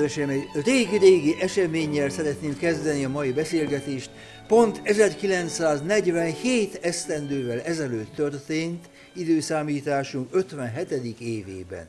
Kedvesem, egy régi-régi eseménnyel szeretném kezdeni a mai beszélgetést. Pont 1947 esztendővel ezelőtt történt időszámításunk 57. évében.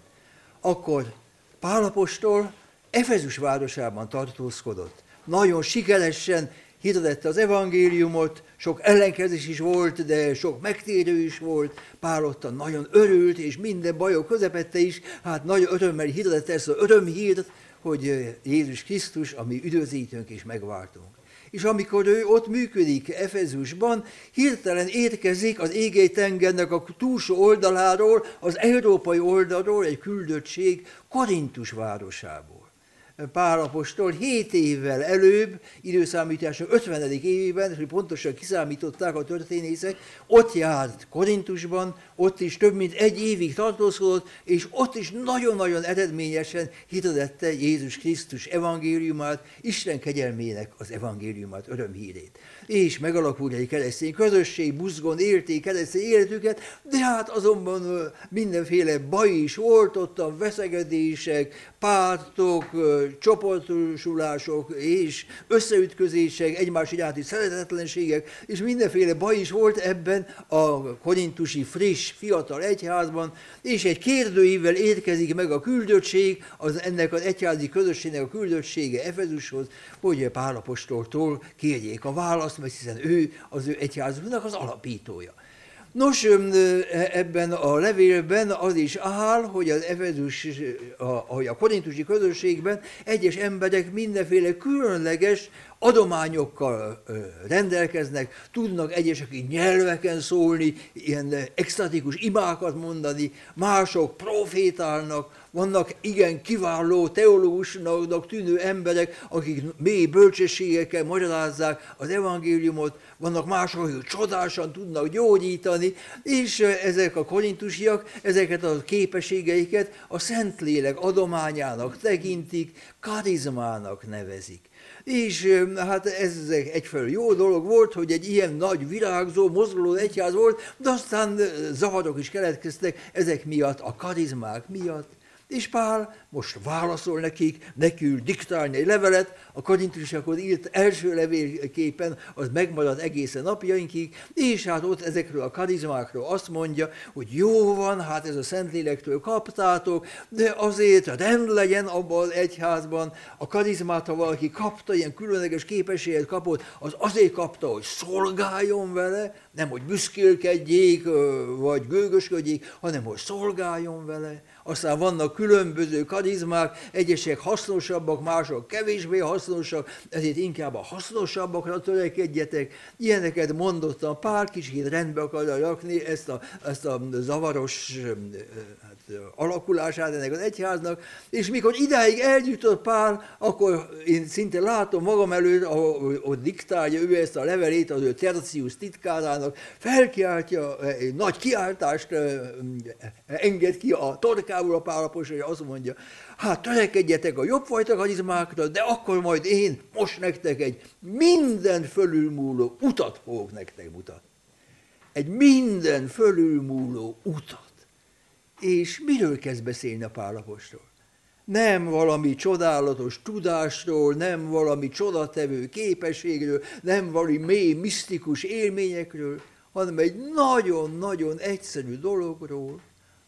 Akkor Pálapostól Efezus városában tartózkodott. Nagyon sikeresen hirdette az evangéliumot, sok ellenkezés is volt, de sok megtérő is volt, Pál ottan nagyon örült, és minden bajok közepette is, hát nagy örömmel hirdette ezt az örömhírt, hogy Jézus Krisztus, ami üdvözítőnk és megváltunk. És amikor ő ott működik Efezusban, hirtelen érkezik az égei tengernek a túlsó oldaláról, az európai oldalról egy küldöttség Korintus városából. Pálapostól 7 évvel előbb, időszámítása 50. évében, hogy pontosan kiszámították a történészek, ott járt Korintusban, ott is több mint egy évig tartózkodott, és ott is nagyon-nagyon eredményesen hirdette Jézus Krisztus evangéliumát, Isten kegyelmének az evangéliumát, örömhírét. És megalakult egy keresztény közösség, buzgon élték keresztény életüket, de hát azonban mindenféle baj is volt ott, a veszegedések, pártok, csoportosulások és összeütközések, egymás iránti szeretetlenségek, és mindenféle baj is volt ebben a korintusi friss, fiatal egyházban, és egy kérdőívvel érkezik meg a küldöttség, az ennek az egyházi közösségnek a küldöttsége Efezushoz, hogy Pálapostoltól kérjék a választ, mert hiszen ő az ő egyházunknak az alapítója. Nos, ebben a levélben az is áll, hogy az Efezus, a, a korintusi közösségben egyes emberek mindenféle különleges adományokkal rendelkeznek, tudnak egyesek nyelveken szólni, ilyen extatikus imákat mondani, mások profétálnak, vannak igen kiváló teológusnak tűnő emberek, akik mély bölcsességekkel magyarázzák az evangéliumot, vannak mások, akik csodásan tudnak gyógyítani, és ezek a korintusiak ezeket a képességeiket a Szentlélek adományának tekintik, karizmának nevezik. És hát ez egyfelől jó dolog volt, hogy egy ilyen nagy virágzó, mozgoló egyház volt, de aztán zavarok is keletkeztek ezek miatt, a karizmák miatt. És Pál most válaszol nekik, nekül diktálni egy levelet, a korintusokhoz írt első levélképpen az megmarad egészen napjainkig, és hát ott ezekről a karizmákról azt mondja, hogy jó van, hát ez a Szentlélektől kaptátok, de azért rend legyen abban az egyházban, a karizmát, ha valaki kapta, ilyen különleges képességet kapott, az azért kapta, hogy szolgáljon vele, nem hogy büszkélkedjék, vagy gőgösködjék, hanem hogy szolgáljon vele. Aztán vannak különböző karizmák, egyesek hasznosabbak, mások kevésbé hasznosak, ezért inkább a hasznosabbakra törekedjetek. Ilyeneket mondottam, pár kicsit rendbe akarja rakni ezt a, ezt a zavaros alakulását ennek az egyháznak, és mikor idáig eljutott Pál, akkor én szinte látom magam előtt, ahol ott diktálja ő ezt a levelét az ő Tercius titkárának, felkiáltja, egy nagy kiáltást enged ki a torkából a pálapos, és azt mondja, hát törekedjetek a jobbfajta karizmákra, de akkor majd én most nektek egy minden fölülmúló utat fogok nektek mutatni. Egy minden fölülmúló utat. És miről kezd beszélni a pálapostól? Nem valami csodálatos tudásról, nem valami csodatevő képességről, nem valami mély, misztikus élményekről, hanem egy nagyon-nagyon egyszerű dologról,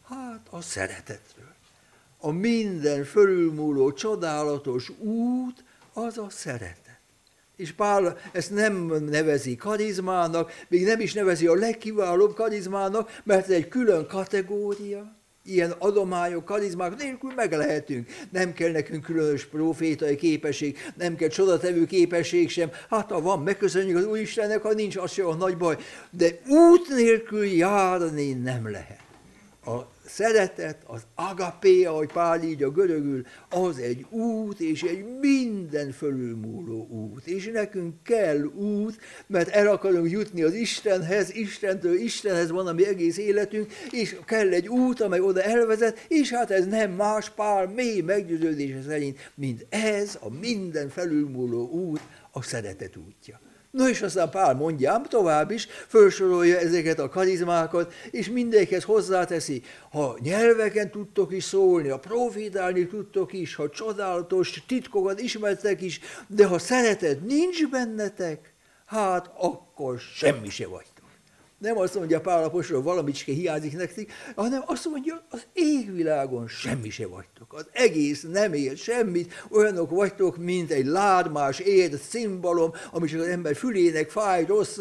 hát a szeretetről. A minden fölülmúló csodálatos út az a szeretet. És Pál ezt nem nevezi karizmának, még nem is nevezi a legkiválóbb karizmának, mert ez egy külön kategória ilyen adományok, karizmák nélkül meg lehetünk. Nem kell nekünk különös profétai képesség, nem kell csodatevő képesség sem. Hát ha van, megköszönjük az Úristennek, ha nincs, az sem a nagy baj. De út nélkül járni nem lehet. A szeretet, az agapé, ahogy Pál így a görögül, az egy út, és egy minden fölülmúló út. És nekünk kell út, mert el akarunk jutni az Istenhez, Istentől Istenhez van a mi egész életünk, és kell egy út, amely oda elvezet, és hát ez nem más Pál mély meggyőződése szerint, mint ez a minden felülmúló út, a szeretet útja. No és aztán Pál mondja tovább is, felsorolja ezeket a karizmákat, és mindegyikhez hozzáteszi, ha nyelveken tudtok is szólni, ha profitálni tudtok is, ha csodálatos titkokat ismertek is, de ha szeretet nincs bennetek, hát akkor semmi se vagy nem azt mondja Pál apostol, valamicske hiányzik nektek, hanem azt mondja, az égvilágon semmi se vagytok. Az egész nem ér semmit, olyanok vagytok, mint egy lármás ért cimbalom, ami csak az ember fülének fáj, rossz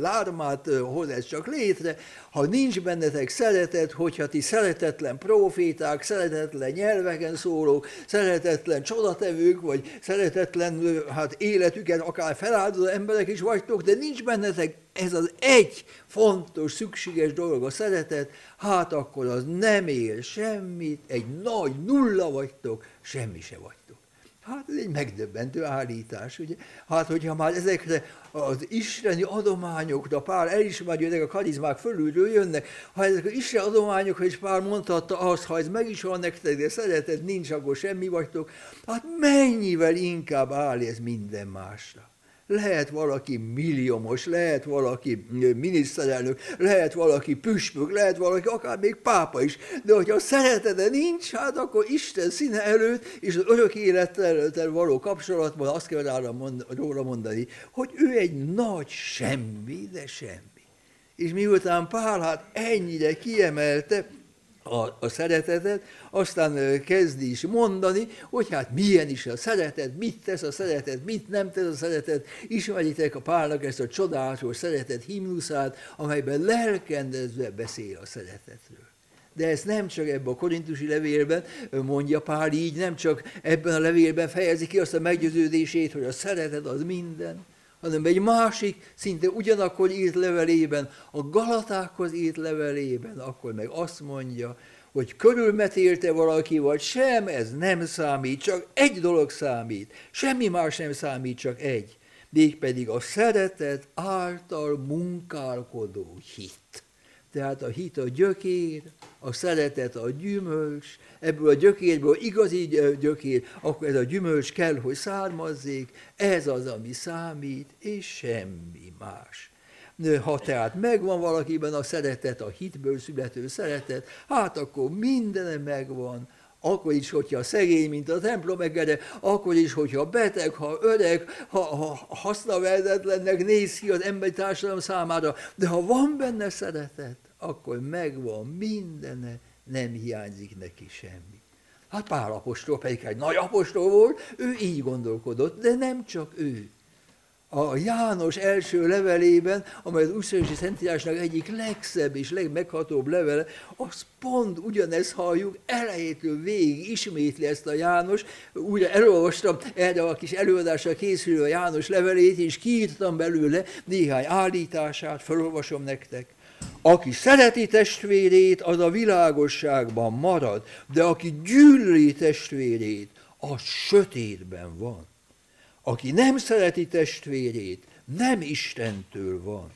lármát hoz ez csak létre. Ha nincs bennetek szeretet, hogyha ti szeretetlen proféták, szeretetlen nyelveken szólók, szeretetlen csodatevők, vagy szeretetlen hát életüket akár feláldozó emberek is vagytok, de nincs bennetek ez az egy fontos, szükséges dolog a szeretet, hát akkor az nem él semmit, egy nagy nulla vagytok, semmi se vagytok. Hát ez egy megdöbbentő állítás, ugye? Hát, hogyha már ezekre az isteni adományokra Pál elismeri, hogy ezek a karizmák fölülről jönnek, ha ezek az isteni adományokra is Pál mondhatta azt, ha ez meg is van nektek, de szeretet nincs, akkor semmi vagytok, hát mennyivel inkább áll ez minden másra. Lehet valaki milliómos, lehet valaki miniszterelnök, lehet valaki püspök, lehet valaki akár még pápa is, de hogyha a szeretete nincs, hát akkor Isten színe előtt és az örök élettel való kapcsolatban azt kell róla mondani, hogy ő egy nagy semmi, de semmi. És miután Pál hát ennyire kiemelte, a, a szeretetet, aztán kezdi is mondani, hogy hát milyen is a szeretet, mit tesz a szeretet, mit nem tesz a szeretet. Ismeritek a pálnak ezt a csodálatos szeretet himnuszát, amelyben lelkendezve beszél a szeretetről. De ezt nem csak ebben a korintusi levélben mondja Pál így, nem csak ebben a levélben fejezi ki azt a meggyőződését, hogy a szeretet az minden, hanem egy másik, szinte ugyanakkor írt levelében, a Galatákhoz írt levelében, akkor meg azt mondja, hogy körülmetélte valaki, vagy sem, ez nem számít, csak egy dolog számít, semmi más nem számít, csak egy, mégpedig a szeretet által munkálkodó hit. Tehát a hit a gyökér, a szeretet a gyümölcs, ebből a gyökérből igazi gyökér, akkor ez a gyümölcs kell, hogy származzék, ez az, ami számít, és semmi más. Ha tehát megvan valakiben a szeretet, a hitből születő szeretet, hát akkor minden megvan, akkor is, hogyha szegény, mint a templom egere, akkor is, hogyha beteg, ha öreg, ha, ha hasznavezetlennek néz ki az emberi társadalom számára, de ha van benne szeretet, akkor megvan mindene, nem hiányzik neki semmi. Hát Pál apostol pedig egy nagy apostol volt, ő így gondolkodott, de nem csak ő. A János első levelében, amely az Újszövési Szentírásnak egyik legszebb és legmeghatóbb levele, az pont ugyanezt halljuk, elejétől végig ismétli ezt a János. Újra elolvastam erre a kis előadásra készülő a János levelét, és kiírtam belőle néhány állítását, felolvasom nektek. Aki szereti testvérét, az a világosságban marad, de aki gyűlöli testvérét, az sötétben van. Aki nem szereti testvérét, nem Istentől van.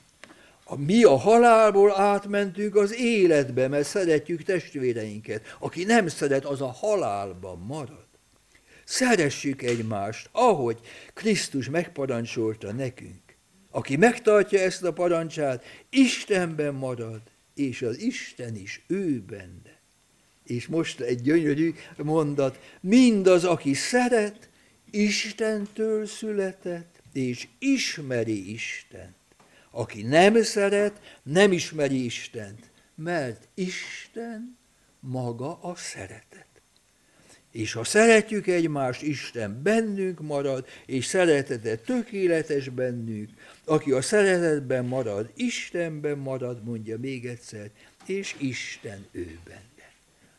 Mi a halálból átmentünk az életbe, mert szeretjük testvéreinket. Aki nem szeret, az a halálban marad. Szeressük egymást, ahogy Krisztus megparancsolta nekünk. Aki megtartja ezt a parancsát, Istenben marad, és az Isten is ő benne. És most egy gyönyörű mondat, mindaz, aki szeret, Istentől született, és ismeri Istent. Aki nem szeret, nem ismeri Istent, mert Isten maga a szeretet. És ha szeretjük egymást, Isten bennünk marad, és szeretete tökéletes bennünk. Aki a szeretetben marad, Istenben marad, mondja még egyszer, és Isten ő benne.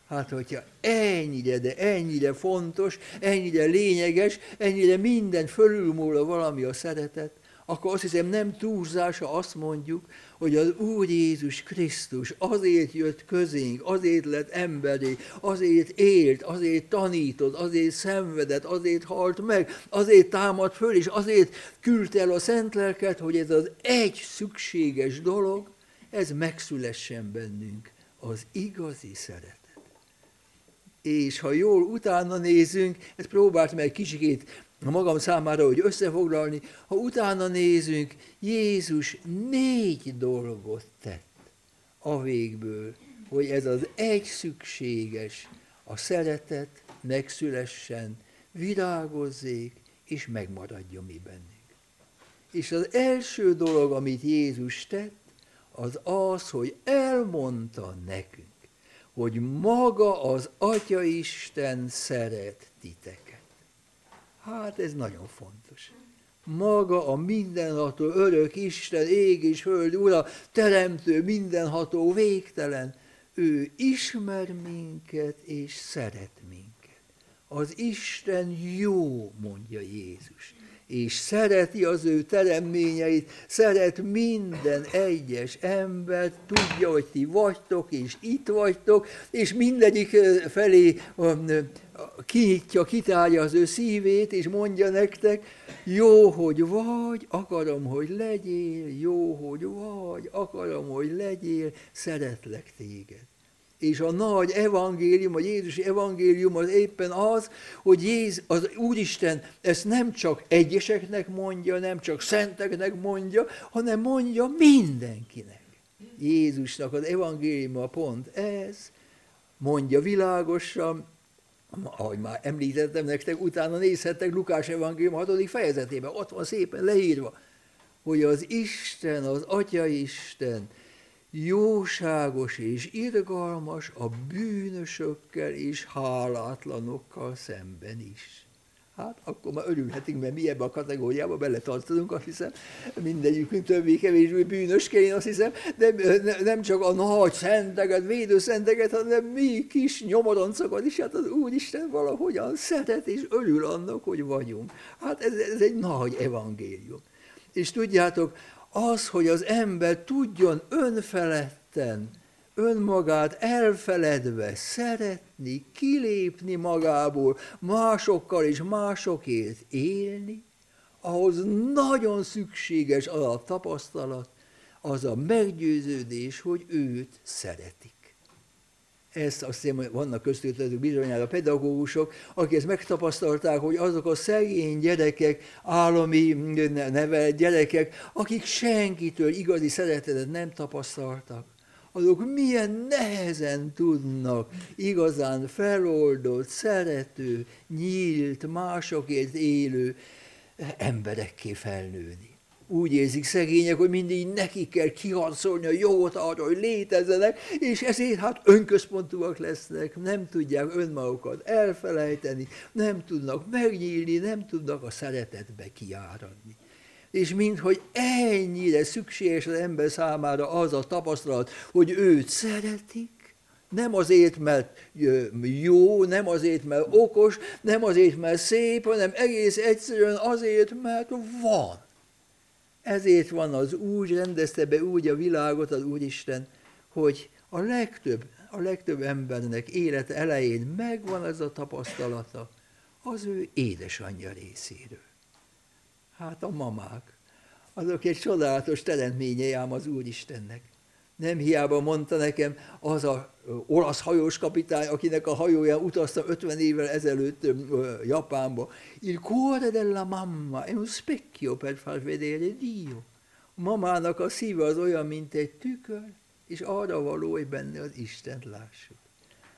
Hát, hogyha ennyire, de ennyire fontos, ennyire lényeges, ennyire minden fölülmúlva valami a szeretet, akkor azt hiszem nem túlzása azt mondjuk, hogy az Úr Jézus Krisztus azért jött közénk, azért lett emberé, azért élt, azért tanított, azért szenvedett, azért halt meg, azért támad föl, és azért küldte el a szent lelket, hogy ez az egy szükséges dolog, ez megszülessen bennünk, az igazi szeretet. és ha jól utána nézünk, ezt próbáltam egy kicsikét magam számára, hogy összefoglalni, ha utána nézünk, Jézus négy dolgot tett a végből, hogy ez az egy szükséges, a szeretet megszülessen, virágozzék, és megmaradjon mi bennünk. És az első dolog, amit Jézus tett, az az, hogy elmondta nekünk, hogy maga az Atya Isten szeret titeket. Hát ez nagyon fontos. Maga a mindenható örök Isten, ég és föld ura, teremtő, mindenható, végtelen, ő ismer minket és szeret minket. Az Isten jó, mondja Jézus és szereti az ő teremményeit, szeret minden egyes embert, tudja, hogy ti vagytok, és itt vagytok, és mindegyik felé kinyitja, kitárja az ő szívét, és mondja nektek, jó, hogy vagy, akarom, hogy legyél, jó, hogy vagy, akarom, hogy legyél, szeretlek téged és a nagy evangélium, a Jézusi evangélium az éppen az, hogy Jézus, az Úristen ezt nem csak egyeseknek mondja, nem csak szenteknek mondja, hanem mondja mindenkinek. Jézusnak az a pont ez, mondja világosan, ahogy már említettem nektek, utána nézhettek Lukás evangélium 6. fejezetében, ott van szépen leírva, hogy az Isten, az Atya Isten, jóságos és irgalmas a bűnösökkel és hálátlanokkal szemben is. Hát akkor már örülhetünk, mert mi ebbe a kategóriába beletartozunk, azt hiszem, mindegyikünk többé-kevésbé bűnösként, én azt hiszem, de nem csak a nagy szenteket, védőszenteket, hanem mi kis nyomoroncokat is, hát az Úristen valahogyan szeret és örül annak, hogy vagyunk. Hát ez, ez egy nagy evangélium. És tudjátok, az, hogy az ember tudjon önfeledten, önmagát elfeledve szeretni, kilépni magából, másokkal és másokért élni, ahhoz nagyon szükséges az a tapasztalat, az a meggyőződés, hogy őt szeretik ezt azt hiszem, vannak köztük bizonyára pedagógusok, akik ezt megtapasztalták, hogy azok a szegény gyerekek, állami nevelt gyerekek, akik senkitől igazi szeretetet nem tapasztaltak, azok milyen nehezen tudnak igazán feloldott, szerető, nyílt, másokért élő emberekké felnőni úgy érzik szegények, hogy mindig nekik kell kiharcolni a jogot arra, hogy létezzenek, és ezért hát önközpontúak lesznek, nem tudják önmagukat elfelejteni, nem tudnak megnyílni, nem tudnak a szeretetbe kiáradni. És minthogy ennyire szükséges az ember számára az a tapasztalat, hogy őt szeretik, nem azért, mert jó, nem azért, mert okos, nem azért, mert szép, hanem egész egyszerűen azért, mert van ezért van az úgy, rendezte be úgy a világot az Úristen, hogy a legtöbb, a legtöbb embernek élete elején megvan ez a tapasztalata az ő édesanyja részéről. Hát a mamák, azok egy csodálatos teremtményei ám az Úristennek. Nem hiába mondta nekem az a olasz hajós kapitány, akinek a hajóján utaztam 50 évvel ezelőtt Japánba. Il cuore della mamma è un specchio per far vedere Dio. Mamának a szíve az olyan, mint egy tükör, és arra való, hogy benne az Istent lássuk.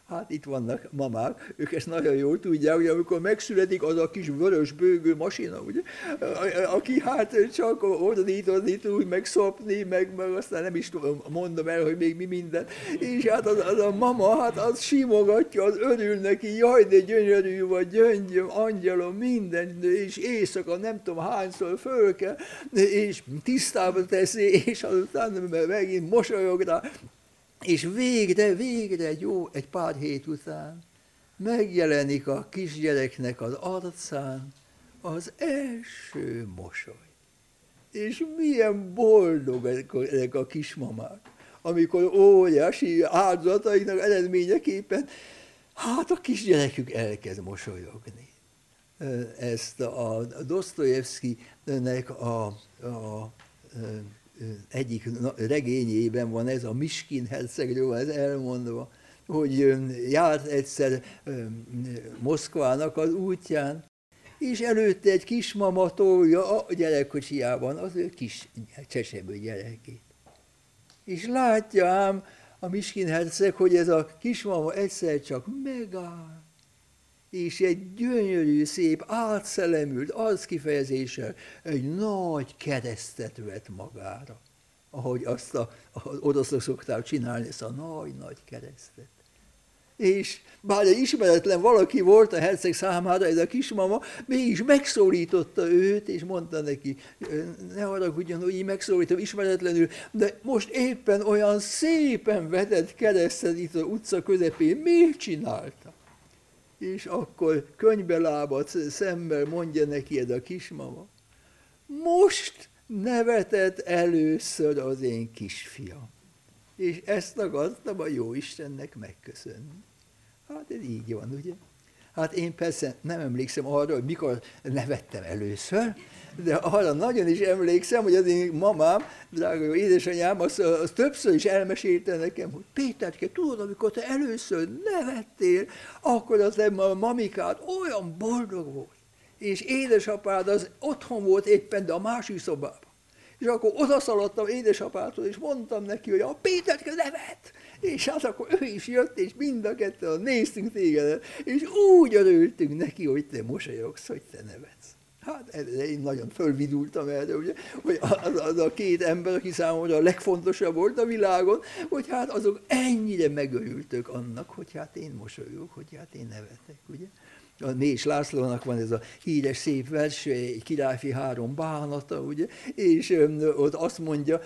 Hát itt vannak mamák, ők ezt nagyon jól tudják, hogy amikor megszületik az a kis vörös bőgő masina, ugye, aki hát csak ordítozni tud, meg szopni, meg, meg aztán nem is tudom, mondom el, hogy még mi minden. És hát az, az a mama, hát az simogatja, az örül neki, jaj, de gyönyörű vagy, gyöngyöm, angyalom, minden, és éjszaka nem tudom hányszor föl kell, és tisztába teszi, és azután megint mosolyog rá, és végre, végre jó, egy pár hét után megjelenik a kisgyereknek az arcán az első mosoly. És milyen boldog ezek a kismamák, amikor óriási áldozataiknak eredményeképpen, hát a kisgyerekük elkezd mosolyogni. Ezt a Dostoyevsky-nek a, a, a egyik regényében van ez, a Miskin hercegről van ez elmondva, hogy járt egyszer Moszkvának az útján, és előtte egy kismama tolja a gyerekkocsijában az ő kis csesebő gyerekét. És látja ám a Miskin herceg, hogy ez a kismama egyszer csak megáll, és egy gyönyörű, szép, átszelemült arckifejezéssel egy nagy keresztet vett magára, ahogy azt a, az oroszok szokták csinálni, ezt a nagy-nagy keresztet és bár egy ismeretlen valaki volt a herceg számára, ez a kismama, mégis megszólította őt, és mondta neki, ne haragudjon, hogy így megszólítom ismeretlenül, de most éppen olyan szépen vetett kereszted itt az utca közepén, miért csinálta? És akkor könybe lábat szemmel mondja neki ez a kismama, most nevetett először az én kisfiam. És ezt akartam a jó Istennek megköszönni. Hát ez így van, ugye? Hát én persze nem emlékszem arra, hogy mikor nevettem először, de arra nagyon is emlékszem, hogy az én mamám, drága jó édesanyám, az, az többször is elmesélte nekem, hogy Péterke, tudod, amikor te először nevettél, akkor az a mamikád olyan boldog volt. És édesapád az otthon volt éppen, de a másik szobában. És akkor odaszaladtam édesapától, és mondtam neki, hogy a Péterke nevet. És hát akkor ő is jött, és mind a kettő néztünk téged, és úgy örültünk neki, hogy te mosolyogsz, hogy te nevetsz. Hát én nagyon fölvidultam erre, ugye, hogy az, az a két ember, aki számomra a legfontosabb volt a világon, hogy hát azok ennyire megörültök annak, hogy hát én mosolyogok, hogy hát én nevetek, ugye a Més Lászlónak van ez a híres szép vers, egy királyfi három bánata, ugye, és ott azt mondja,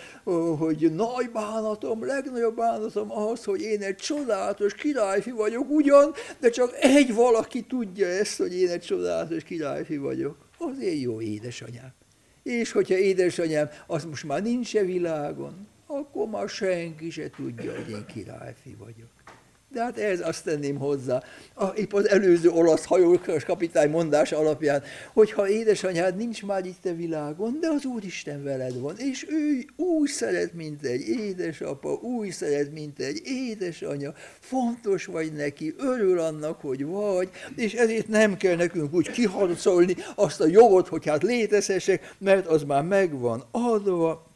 hogy nagy bánatom, legnagyobb bánatom az, hogy én egy csodálatos királyfi vagyok ugyan, de csak egy valaki tudja ezt, hogy én egy csodálatos királyfi vagyok. Azért jó édesanyám. És hogyha édesanyám, az most már nincs -e világon, akkor már senki se tudja, hogy én királyfi vagyok. De hát ez azt tenném hozzá, a, épp az előző olasz hajós kapitány mondása alapján, hogy ha édesanyád nincs már itt a világon, de az Úristen veled van, és ő úgy szeret, mint egy édesapa, úgy szeret, mint egy édesanya, fontos vagy neki, örül annak, hogy vagy, és ezért nem kell nekünk úgy kiharcolni azt a jogot, hogy hát létezhessek, mert az már megvan adva,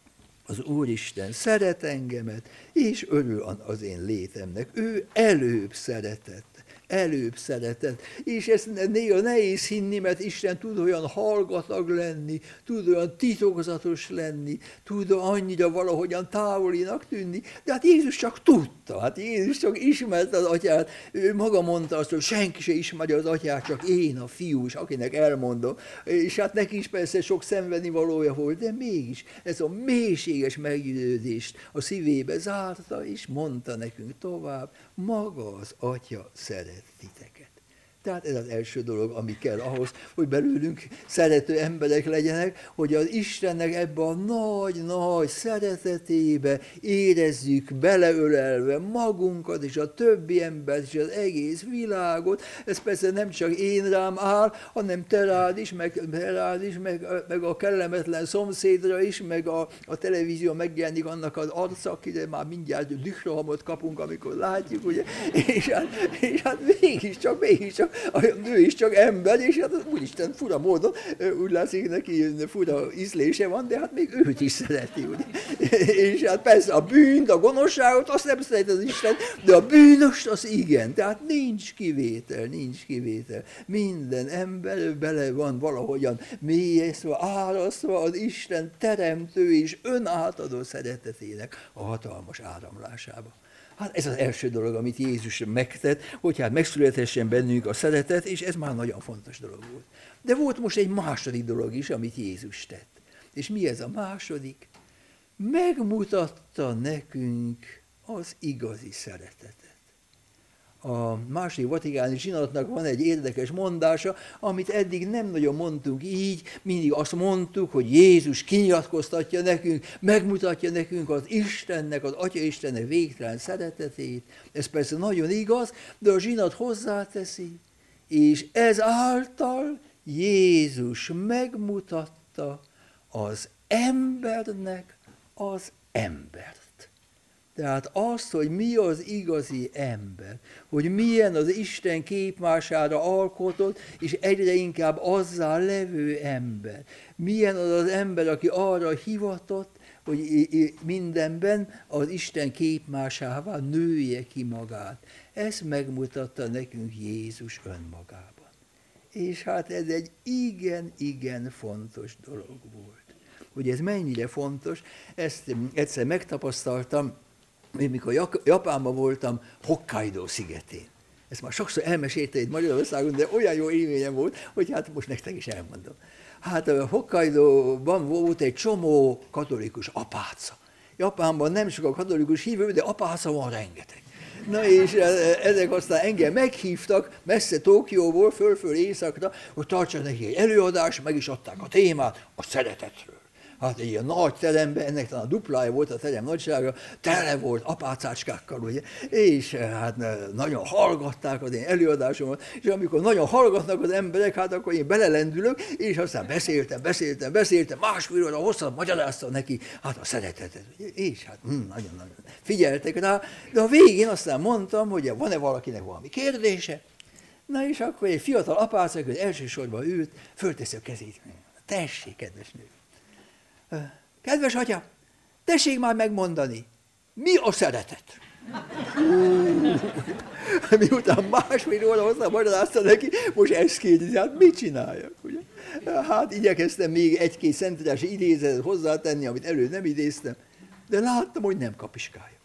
az Úristen szeret engemet, és örül az én létemnek. Ő előbb szeretett előbb szeretett. És ezt néha nehéz hinni, mert Isten tud olyan hallgatag lenni, tud olyan titokzatos lenni, tud annyira valahogyan távolinak tűnni, de hát Jézus csak tudta, hát Jézus csak ismerte az atyát, ő maga mondta azt, hogy senki se ismeri az atyát, csak én a fiús, akinek elmondom, és hát neki is persze sok szenvedni valója volt, de mégis ez a mélységes meggyőződést a szívébe zárta, és mondta nekünk tovább, maga az atya szeret titeket. Tehát ez az első dolog, ami kell ahhoz, hogy belőlünk szerető emberek legyenek, hogy az Istennek ebbe a nagy-nagy szeretetébe érezzük beleölelve magunkat és a többi embert és az egész világot. Ez persze nem csak én rám áll, hanem te rád is, meg, rád is, meg, meg a kellemetlen szomszédra is, meg a, a televízió megjelenik annak az arca, akire már mindjárt dührohamot kapunk, amikor látjuk, ugye? És hát, és hát mégiscsak, mégiscsak a nő is csak ember, és hát úristen, fura módon, úgy látszik neki fura ízlése van, de hát még őt is szereti, ugye. És hát persze a bűnt, a gonoszságot, azt nem szereti az Isten, de a bűnöst az igen. Tehát nincs kivétel, nincs kivétel. Minden ember bele van valahogyan mélyezve, árasztva az Isten teremtő és önátadó szeretetének a hatalmas áramlásába. Hát ez az első dolog, amit Jézus megtett, hogy hát megszülethessen bennünk a szeretet, és ez már nagyon fontos dolog volt. De volt most egy második dolog is, amit Jézus tett. És mi ez a második? Megmutatta nekünk az igazi szeretetet a második vatikáni zsinatnak van egy érdekes mondása, amit eddig nem nagyon mondtunk így, mindig azt mondtuk, hogy Jézus kinyilatkoztatja nekünk, megmutatja nekünk az Istennek, az Atya Istennek végtelen szeretetét. Ez persze nagyon igaz, de a zsinat hozzáteszi, és ez által Jézus megmutatta az embernek az embert. Tehát azt, hogy mi az igazi ember, hogy milyen az Isten képmására alkotott, és egyre inkább azzal levő ember. Milyen az az ember, aki arra hivatott, hogy mindenben az Isten képmásává nője ki magát. Ezt megmutatta nekünk Jézus önmagában. És hát ez egy igen-igen fontos dolog volt. Hogy ez mennyire fontos, ezt egyszer megtapasztaltam, én mikor Japánban voltam, Hokkaido szigetén. Ezt már sokszor elmesélte itt Magyarországon, de olyan jó élményem volt, hogy hát most nektek is elmondom. Hát Hokkaido-ban volt egy csomó katolikus apáca. Japánban nem sok a katolikus hívő, de apáca van rengeteg. Na és ezek aztán engem meghívtak messze Tokióból, föl-föl éjszakra, hogy tartsa neki egy előadás, meg is adták a témát a szeretetről hát ilyen nagy teremben, ennek talán a duplája volt a terem nagysága, tele volt apácácskákkal, ugye, és eh, hát eh, nagyon hallgatták az én előadásomat, és amikor nagyon hallgatnak az emberek, hát akkor én belelendülök, és aztán beszéltem, beszéltem, beszéltem, másfél óra hosszan magyaráztam neki, hát a szeretetet, ugye, és hát nagyon-nagyon hm, figyeltek rá, de a végén aztán mondtam, hogy van-e valakinek valami kérdése, Na és akkor egy fiatal apáca, hogy elsősorban ült, fölteszi a kezét. Tessék, kedves nő, Kedves atya, tessék már megmondani, mi a szeretet? Miután másfél óra hozzá magyarázta neki, most ezt kérdezi, hát mit csináljak? Ugye? Hát igyekeztem még egy-két szentedási idézetet hozzátenni, amit elő nem idéztem, de láttam, hogy nem kapiskálja.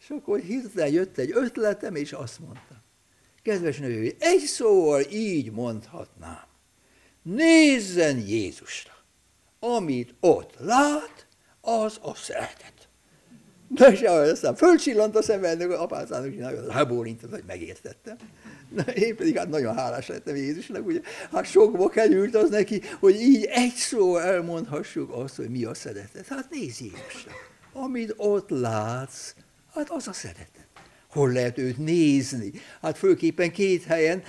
És akkor hirtelen jött egy ötletem, és azt mondtam, kedves nő, egy szóval így mondhatnám, nézzen Jézusra amit ott lát, az a szeretet. De és aztán fölcsillant a szemben, ennek apácának csinálja, rábólintott, hogy megértettem. Na, én pedig hát nagyon hálás lettem Jézusnak, ugye, hát sokba került az neki, hogy így egy szó elmondhassuk azt, hogy mi a szeretet. Hát nézz Jézusra, amit ott látsz, hát az a szeretet hol lehet őt nézni. Hát főképpen két helyen,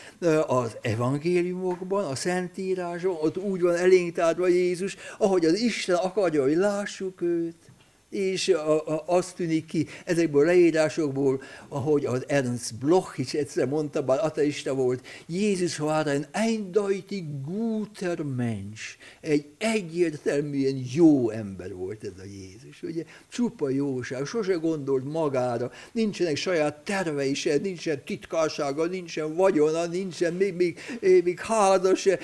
az evangéliumokban, a Szentírásban, ott úgy van elénk Jézus, ahogy az Isten akarja, hogy lássuk őt, és a, a, azt tűnik ki ezekből a leírásokból, ahogy az Ernst Bloch is egyszer mondta, bár ateista volt, Jézus war ein eindeutig guter Mensch, egy egyértelműen jó ember volt ez a Jézus, ugye, csupa jóság, sose gondolt magára, nincsenek saját tervei se, nincsen titkársága, nincsen vagyona, nincsen még, még, még háza se,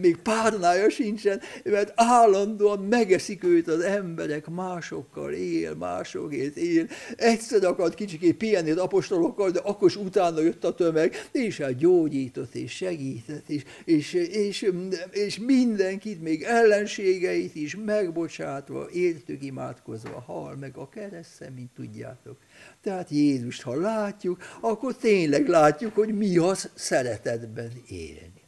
még párnája sincsen, mert állandóan megeszik őt az emberek másokkal, él, másokért él. Egyszer akart kicsikét pihenni az apostolokkal, de akkor is utána jött a tömeg, és hát gyógyított, és segített, és, és, és, és mindenkit, még ellenségeit is megbocsátva, értük imádkozva, hal meg a keresztre, mint tudjátok. Tehát Jézust, ha látjuk, akkor tényleg látjuk, hogy mi az szeretetben élni.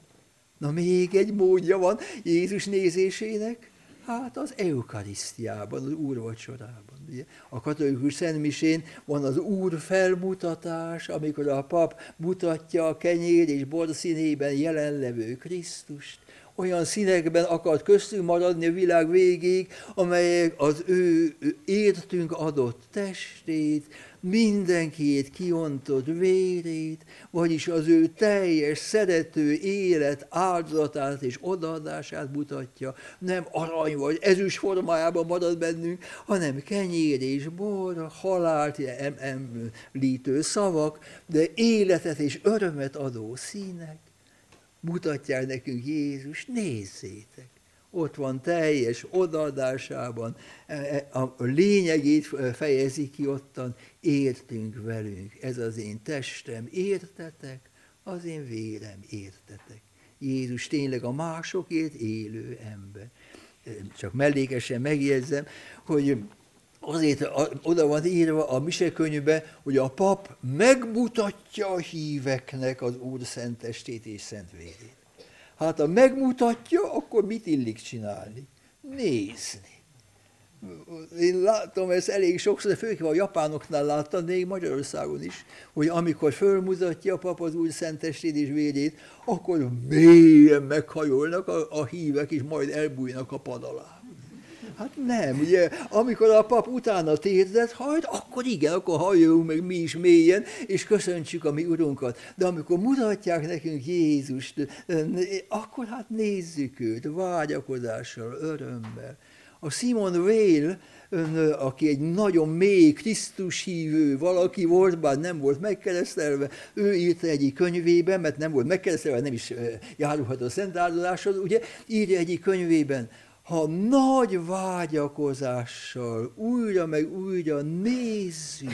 Na még egy módja van Jézus nézésének, Hát az eukarisztiában, az úrvacsorában. Ugye? A katolikus szentmisén van az úr felmutatás, amikor a pap mutatja a kenyér és bor színében jelenlevő Krisztust, olyan színekben akart köztünk maradni a világ végéig, amelyek az ő értünk adott testét, mindenkiét kiontott vérét, vagyis az ő teljes, szerető élet áldozatát és odaadását mutatja, nem arany vagy ezüst formájában marad bennünk, hanem kenyér és bor, halált említő szavak, de életet és örömet adó színek mutatják nekünk Jézus, nézzétek! Ott van teljes odaadásában, e, e, a lényegét fejezi ki ottan, értünk velünk, ez az én testem, értetek, az én vérem, értetek. Jézus tényleg a másokért élő ember. Csak mellékesen megjegyzem, hogy azért oda van írva a misekönyvbe, hogy a pap megmutatja a híveknek az Úr szent testét és szent vérét. Hát ha megmutatja, akkor mit illik csinálni? Nézni. Én látom ezt elég sokszor, de főképpen a japánoknál láttam, még Magyarországon is, hogy amikor fölmutatja a pap az új szentestét és vérét, akkor mélyen meghajolnak a, a hívek, és majd elbújnak a pad alá Hát nem, ugye, amikor a pap utána térdet hajt, akkor igen, akkor halljunk meg mi is mélyen, és köszöntsük a mi Urunkat. De amikor mutatják nekünk Jézust, akkor hát nézzük őt vágyakozással, örömmel. A Simon Weil, aki egy nagyon mély Krisztus hívő valaki volt, bár nem volt megkeresztelve, ő írta egyik könyvében, mert nem volt megkeresztelve, nem is járulhat a szent áldozáshoz, ugye, írja egyik könyvében, ha nagy vágyakozással újra meg újra nézzük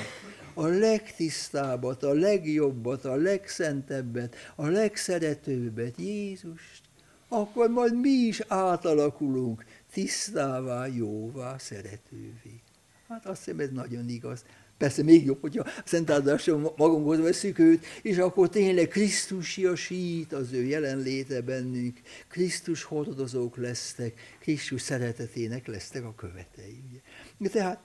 a legtisztábbat, a legjobbat, a legszentebbet, a legszeretőbbet, Jézust, akkor majd mi is átalakulunk tisztává, jóvá, szeretővé. Hát azt hiszem, ez nagyon igaz. Persze még jobb, hogyha szentáldáson magunkhoz veszük őt, és akkor tényleg Krisztusiasít az ő jelenléte bennünk. Krisztus hordozók lesztek, Krisztus szeretetének lesztek a követei. Tehát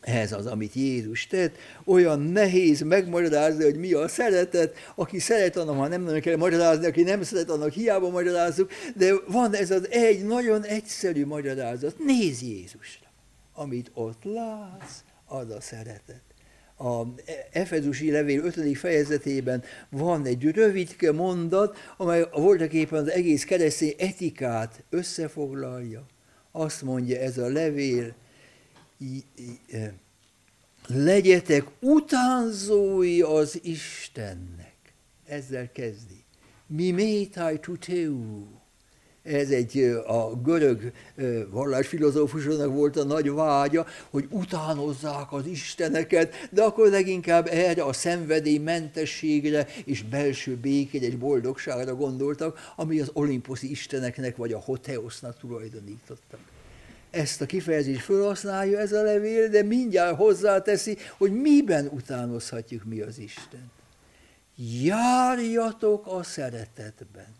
ez az, amit Jézus tett. Olyan nehéz megmagyarázni, hogy mi a szeretet. Aki szeret, annak már nem nagyon kell magyarázni, aki nem szeret, annak hiába magyarázzuk. De van ez az egy nagyon egyszerű magyarázat. Nézz Jézusra. Amit ott látsz, az a szeretet a Efezusi levél 5. fejezetében van egy rövidke mondat, amely voltak éppen az egész keresztény etikát összefoglalja. Azt mondja ez a levél, e, legyetek utánzói az Istennek. Ezzel kezdi. Mi métáj tuteu ez egy a görög vallásfilozófusoknak volt a nagy vágya, hogy utánozzák az isteneket, de akkor leginkább erre a szenvedély mentességre és belső békére és boldogságra gondoltak, ami az olimposzi isteneknek vagy a Hoteosznak tulajdonítottak. Ezt a kifejezést felhasználja ez a levél, de mindjárt hozzáteszi, hogy miben utánozhatjuk mi az Isten. Járjatok a szeretetben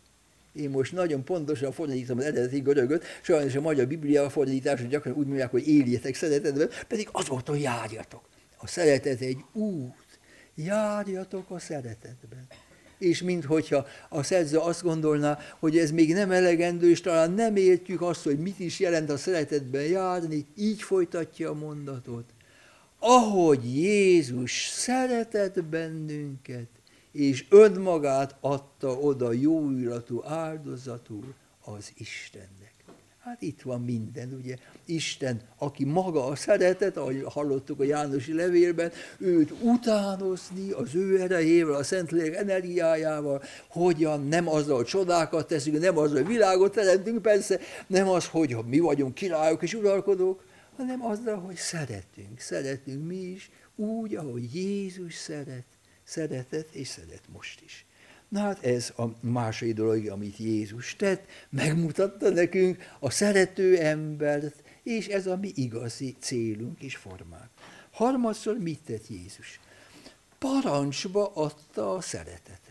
én most nagyon pontosan fordítom az eredeti görögöt, sajnos a magyar Biblia fordításon gyakran úgy mondják, hogy éljetek szeretetben, pedig az volt, hogy járjatok. A szeretet egy út. Járjatok a szeretetben. És minthogyha a szerző azt gondolná, hogy ez még nem elegendő, és talán nem értjük azt, hogy mit is jelent a szeretetben járni, így folytatja a mondatot. Ahogy Jézus szeretett bennünket, és önmagát adta oda jó illatú áldozatul az Istennek. Hát itt van minden, ugye? Isten, aki maga a szeretet, ahogy hallottuk a Jánosi levélben, őt utánozni az ő erejével, a Szentlélek energiájával, hogyan nem azzal, hogy csodákat teszünk, nem azzal, világot teremtünk, persze, nem az, hogy mi vagyunk királyok és uralkodók, hanem azzal, hogy szeretünk, szeretünk mi is, úgy, ahogy Jézus szeret, szeretett, és szeret most is. Na hát ez a második dolog, amit Jézus tett, megmutatta nekünk a szerető embert, és ez a mi igazi célunk és formánk. Harmadszor mit tett Jézus? Parancsba adta a szeretetet.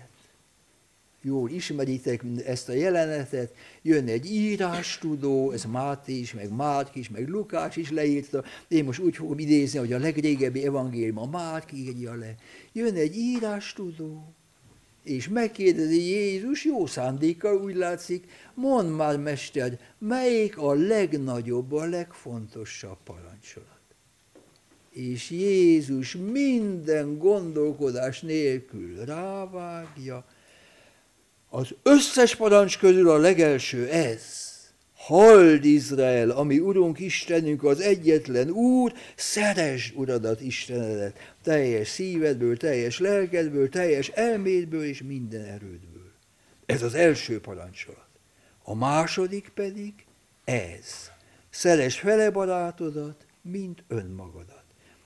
Jól ismeritek ezt a jelenetet, jön egy írástudó, ez Máté is, meg Márk is, meg Lukás is leírta, én most úgy fogom idézni, hogy a legrégebbi evangélium a Márk írja le. Jön egy írástudó, és megkérdezi Jézus jó szándékkal, úgy látszik, mondd már, mester, melyik a legnagyobb, a legfontosabb parancsolat? És Jézus minden gondolkodás nélkül rávágja, az összes parancs közül a legelső ez. Hald Izrael, ami Urunk Istenünk az egyetlen Úr, szeresd Uradat Istenedet, teljes szívedből, teljes lelkedből, teljes elmédből és minden erődből. Ez az első parancsolat. A második pedig ez. Szeres fele barátodat, mint önmagadat.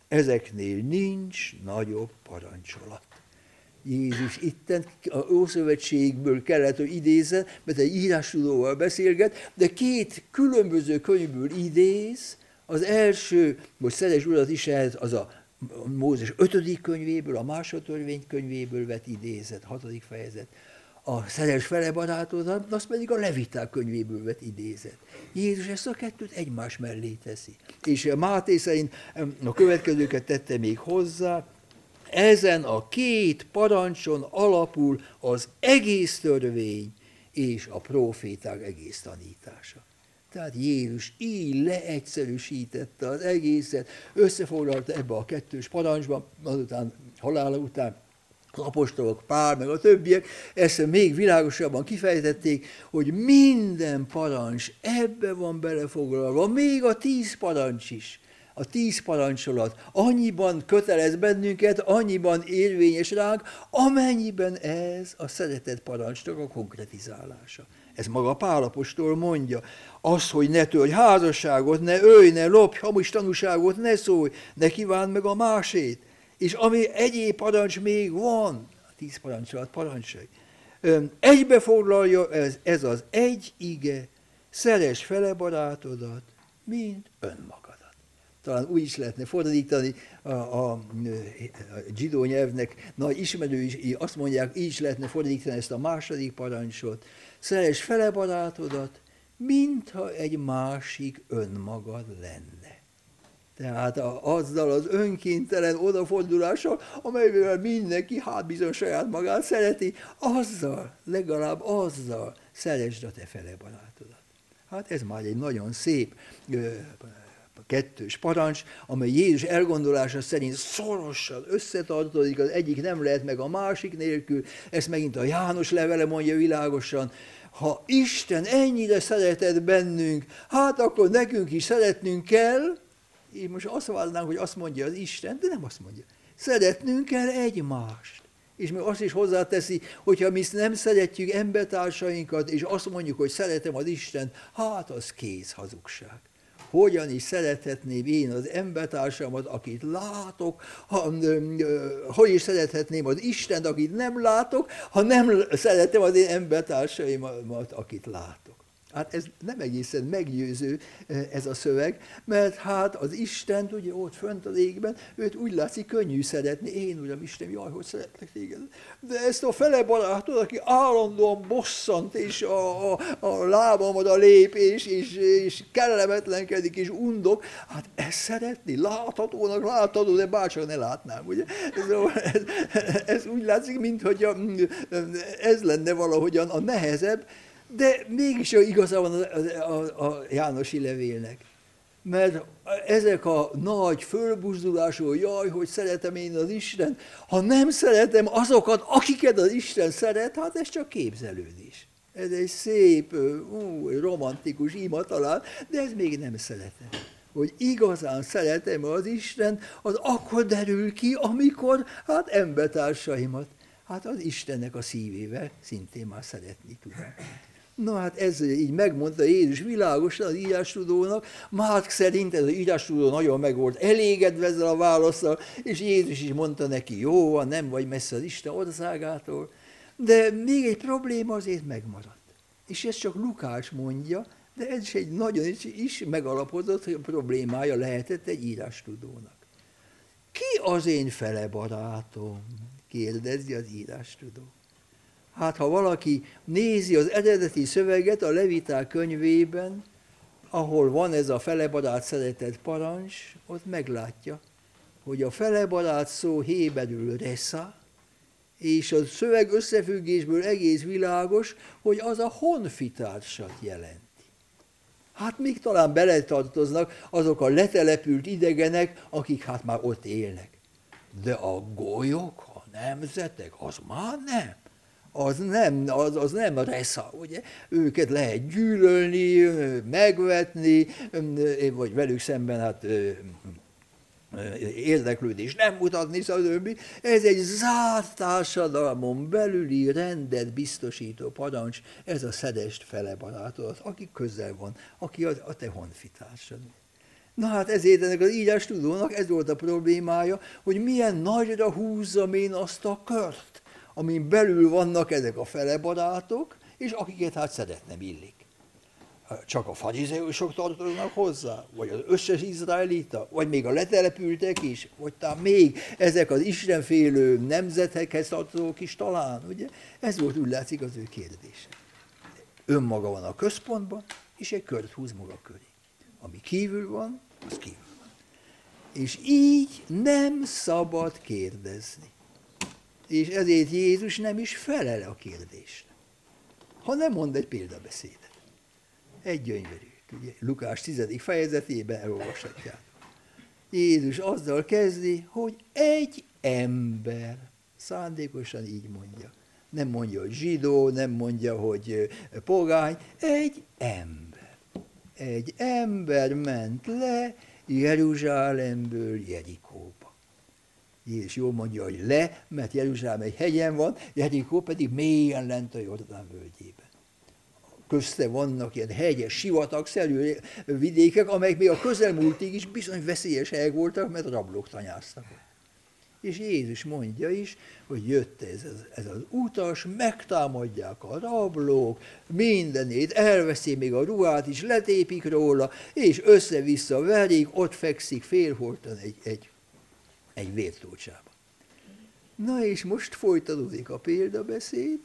Ezeknél nincs nagyobb parancsolat. Jézus itten a Ószövetségből kellett, hogy idézzen, mert egy írástudóval beszélget, de két különböző könyvből idéz, az első, most Szeres Urat is ehhez, az a Mózes ötödik könyvéből, a másodtörvény könyvéből vett idézet, hatodik fejezet. A szeres fele barátodat, az pedig a Leviták könyvéből vett idézet. Jézus ezt a kettőt egymás mellé teszi. És Máté szerint a következőket tette még hozzá, ezen a két parancson alapul az egész törvény és a proféták egész tanítása. Tehát Jézus így leegyszerűsítette az egészet, összefoglalta ebbe a kettős parancsba, azután halála után az apostolok, Pál, meg a többiek, ezt még világosabban kifejtették, hogy minden parancs ebbe van belefoglalva, még a tíz parancs is. A tíz parancsolat annyiban kötelez bennünket, annyiban érvényes ránk, amennyiben ez a szeretett parancsnak a konkretizálása. Ez maga Pálapostól mondja. Az, hogy ne törj házasságot, ne ölj, ne lopj, hamis tanúságot ne szólj, ne kívánd meg a másét és ami egyéb parancs még van, a tíz parancsolat parancsai, egybe foglalja ez, ez az egy ige, szeres fele barátodat, mint önmagadat. Talán úgy is lehetne fordítani, a, a, a zsidó nyelvnek nagy ismerői azt mondják, így is lehetne fordítani ezt a második parancsot. Szeres fele barátodat, mintha egy másik önmagad lenne. Tehát azzal az önkéntelen odafordulással, amelyvel mindenki hát bizony saját magát szereti, azzal, legalább azzal szeresd a te fele barátodat. Hát ez már egy nagyon szép ö, kettős parancs, amely Jézus elgondolása szerint szorosan összetartozik, az egyik nem lehet meg a másik nélkül, ezt megint a János levele mondja világosan, ha Isten ennyire szeretett bennünk, hát akkor nekünk is szeretnünk kell, én most azt várnánk, hogy azt mondja az Isten, de nem azt mondja. Szeretnünk kell egymást. És még azt is hozzáteszi, hogyha mi nem szeretjük embertársainkat, és azt mondjuk, hogy szeretem az Isten, hát az kész hazugság. Hogyan is szerethetném én az embertársamat, akit látok, ha, hogy is szerethetném az Istent, akit nem látok, ha nem szeretem az én embertársaimat, akit látok. Hát ez nem egészen meggyőző eh, ez a szöveg, mert hát az Isten, ugye ott fönt az égben, őt úgy látszik könnyű szeretni. Én, Uram Isten, jaj, hogy szeretlek téged. De ezt a fele barátod, aki állandóan bosszant, és a, a, a lábamod a lépés, és, és kellemetlenkedik, és undok, hát ezt szeretni? Láthatónak látható, de bárcsak ne látnám, ugye? Szóval ez, ez úgy látszik, mintha mm, ez lenne valahogyan a nehezebb, de mégis igaza van a, a, a Jánosi levélnek. Mert ezek a nagy fölbuzdulású, jaj, hogy szeretem én az Isten, ha nem szeretem azokat, akiket az Isten szeret, hát ez csak képzelődés. Ez egy szép, ú, romantikus ima talán, de ez még nem szeretem. Hogy igazán szeretem az Isten, az akkor derül ki, amikor hát embertársaimat, hát az Istennek a szívével szintén már szeretni tudom. Na hát ez így megmondta Jézus világosan az írástudónak, Márk szerint ez az írástudó nagyon meg volt elégedve ezzel a válaszsal, és Jézus is mondta neki, jó van, nem vagy messze az Isten országától, de még egy probléma azért megmaradt. És ezt csak Lukás mondja, de ez is egy nagyon is, is megalapozott problémája lehetett egy írástudónak. Ki az én fele barátom? kérdezi az írástudó. Hát ha valaki nézi az eredeti szöveget a Leviták könyvében, ahol van ez a felebarát szeretett parancs, ott meglátja, hogy a felebarát szó héberül resza, és a szöveg összefüggésből egész világos, hogy az a honfitársat jelenti. Hát még talán beletartoznak azok a letelepült idegenek, akik hát már ott élnek. De a golyok, a nemzetek, az már nem az nem, az, az nem resza, ugye? Őket lehet gyűlölni, megvetni, vagy velük szemben hát érdeklődés nem mutatni, stb. Ez egy zárt társadalmon belüli rendet biztosító parancs, ez a szedest fele barátod, aki közel van, aki a, a te honfitársad. Na hát ezért ennek az írás tudónak ez volt a problémája, hogy milyen nagyra húzzam én azt a kört amin belül vannak ezek a fele barátok, és akiket hát szeretnem illik. Csak a farizeusok tartoznak hozzá, vagy az összes izraelita, vagy még a letelepültek is, vagy talán még ezek az istenfélő nemzetekhez tartozók is talán, ugye? Ez volt úgy látszik az ő kérdése. Önmaga van a központban, és egy kört húz maga köré. Ami kívül van, az kívül van. És így nem szabad kérdezni és ezért Jézus nem is felel a kérdésre, nem mond egy példabeszédet. Egy gyönyörűt. Ugye, Lukás 10. fejezetében elolvashatják. Jézus azzal kezdi, hogy egy ember, szándékosan így mondja. Nem mondja, hogy zsidó, nem mondja, hogy pogány, egy ember. Egy ember ment le Jeruzsálemből Jerikóba. Jézus jól mondja, hogy le, mert Jeruzsálem egy hegyen van, Jerikó pedig mélyen lent a Jordán völgyében közte vannak ilyen hegyes, sivatagszerű vidékek, amelyek még a közelmúltig is bizony veszélyes helyek voltak, mert rablók tanyáztak. És Jézus mondja is, hogy jött ez, ez, ez az utas, megtámadják a rablók, mindenét, elveszi még a ruhát is, letépik róla, és össze-vissza verik, ott fekszik félholtan egy, egy, egy vértócsába. Na és most folytatódik a példabeszéd,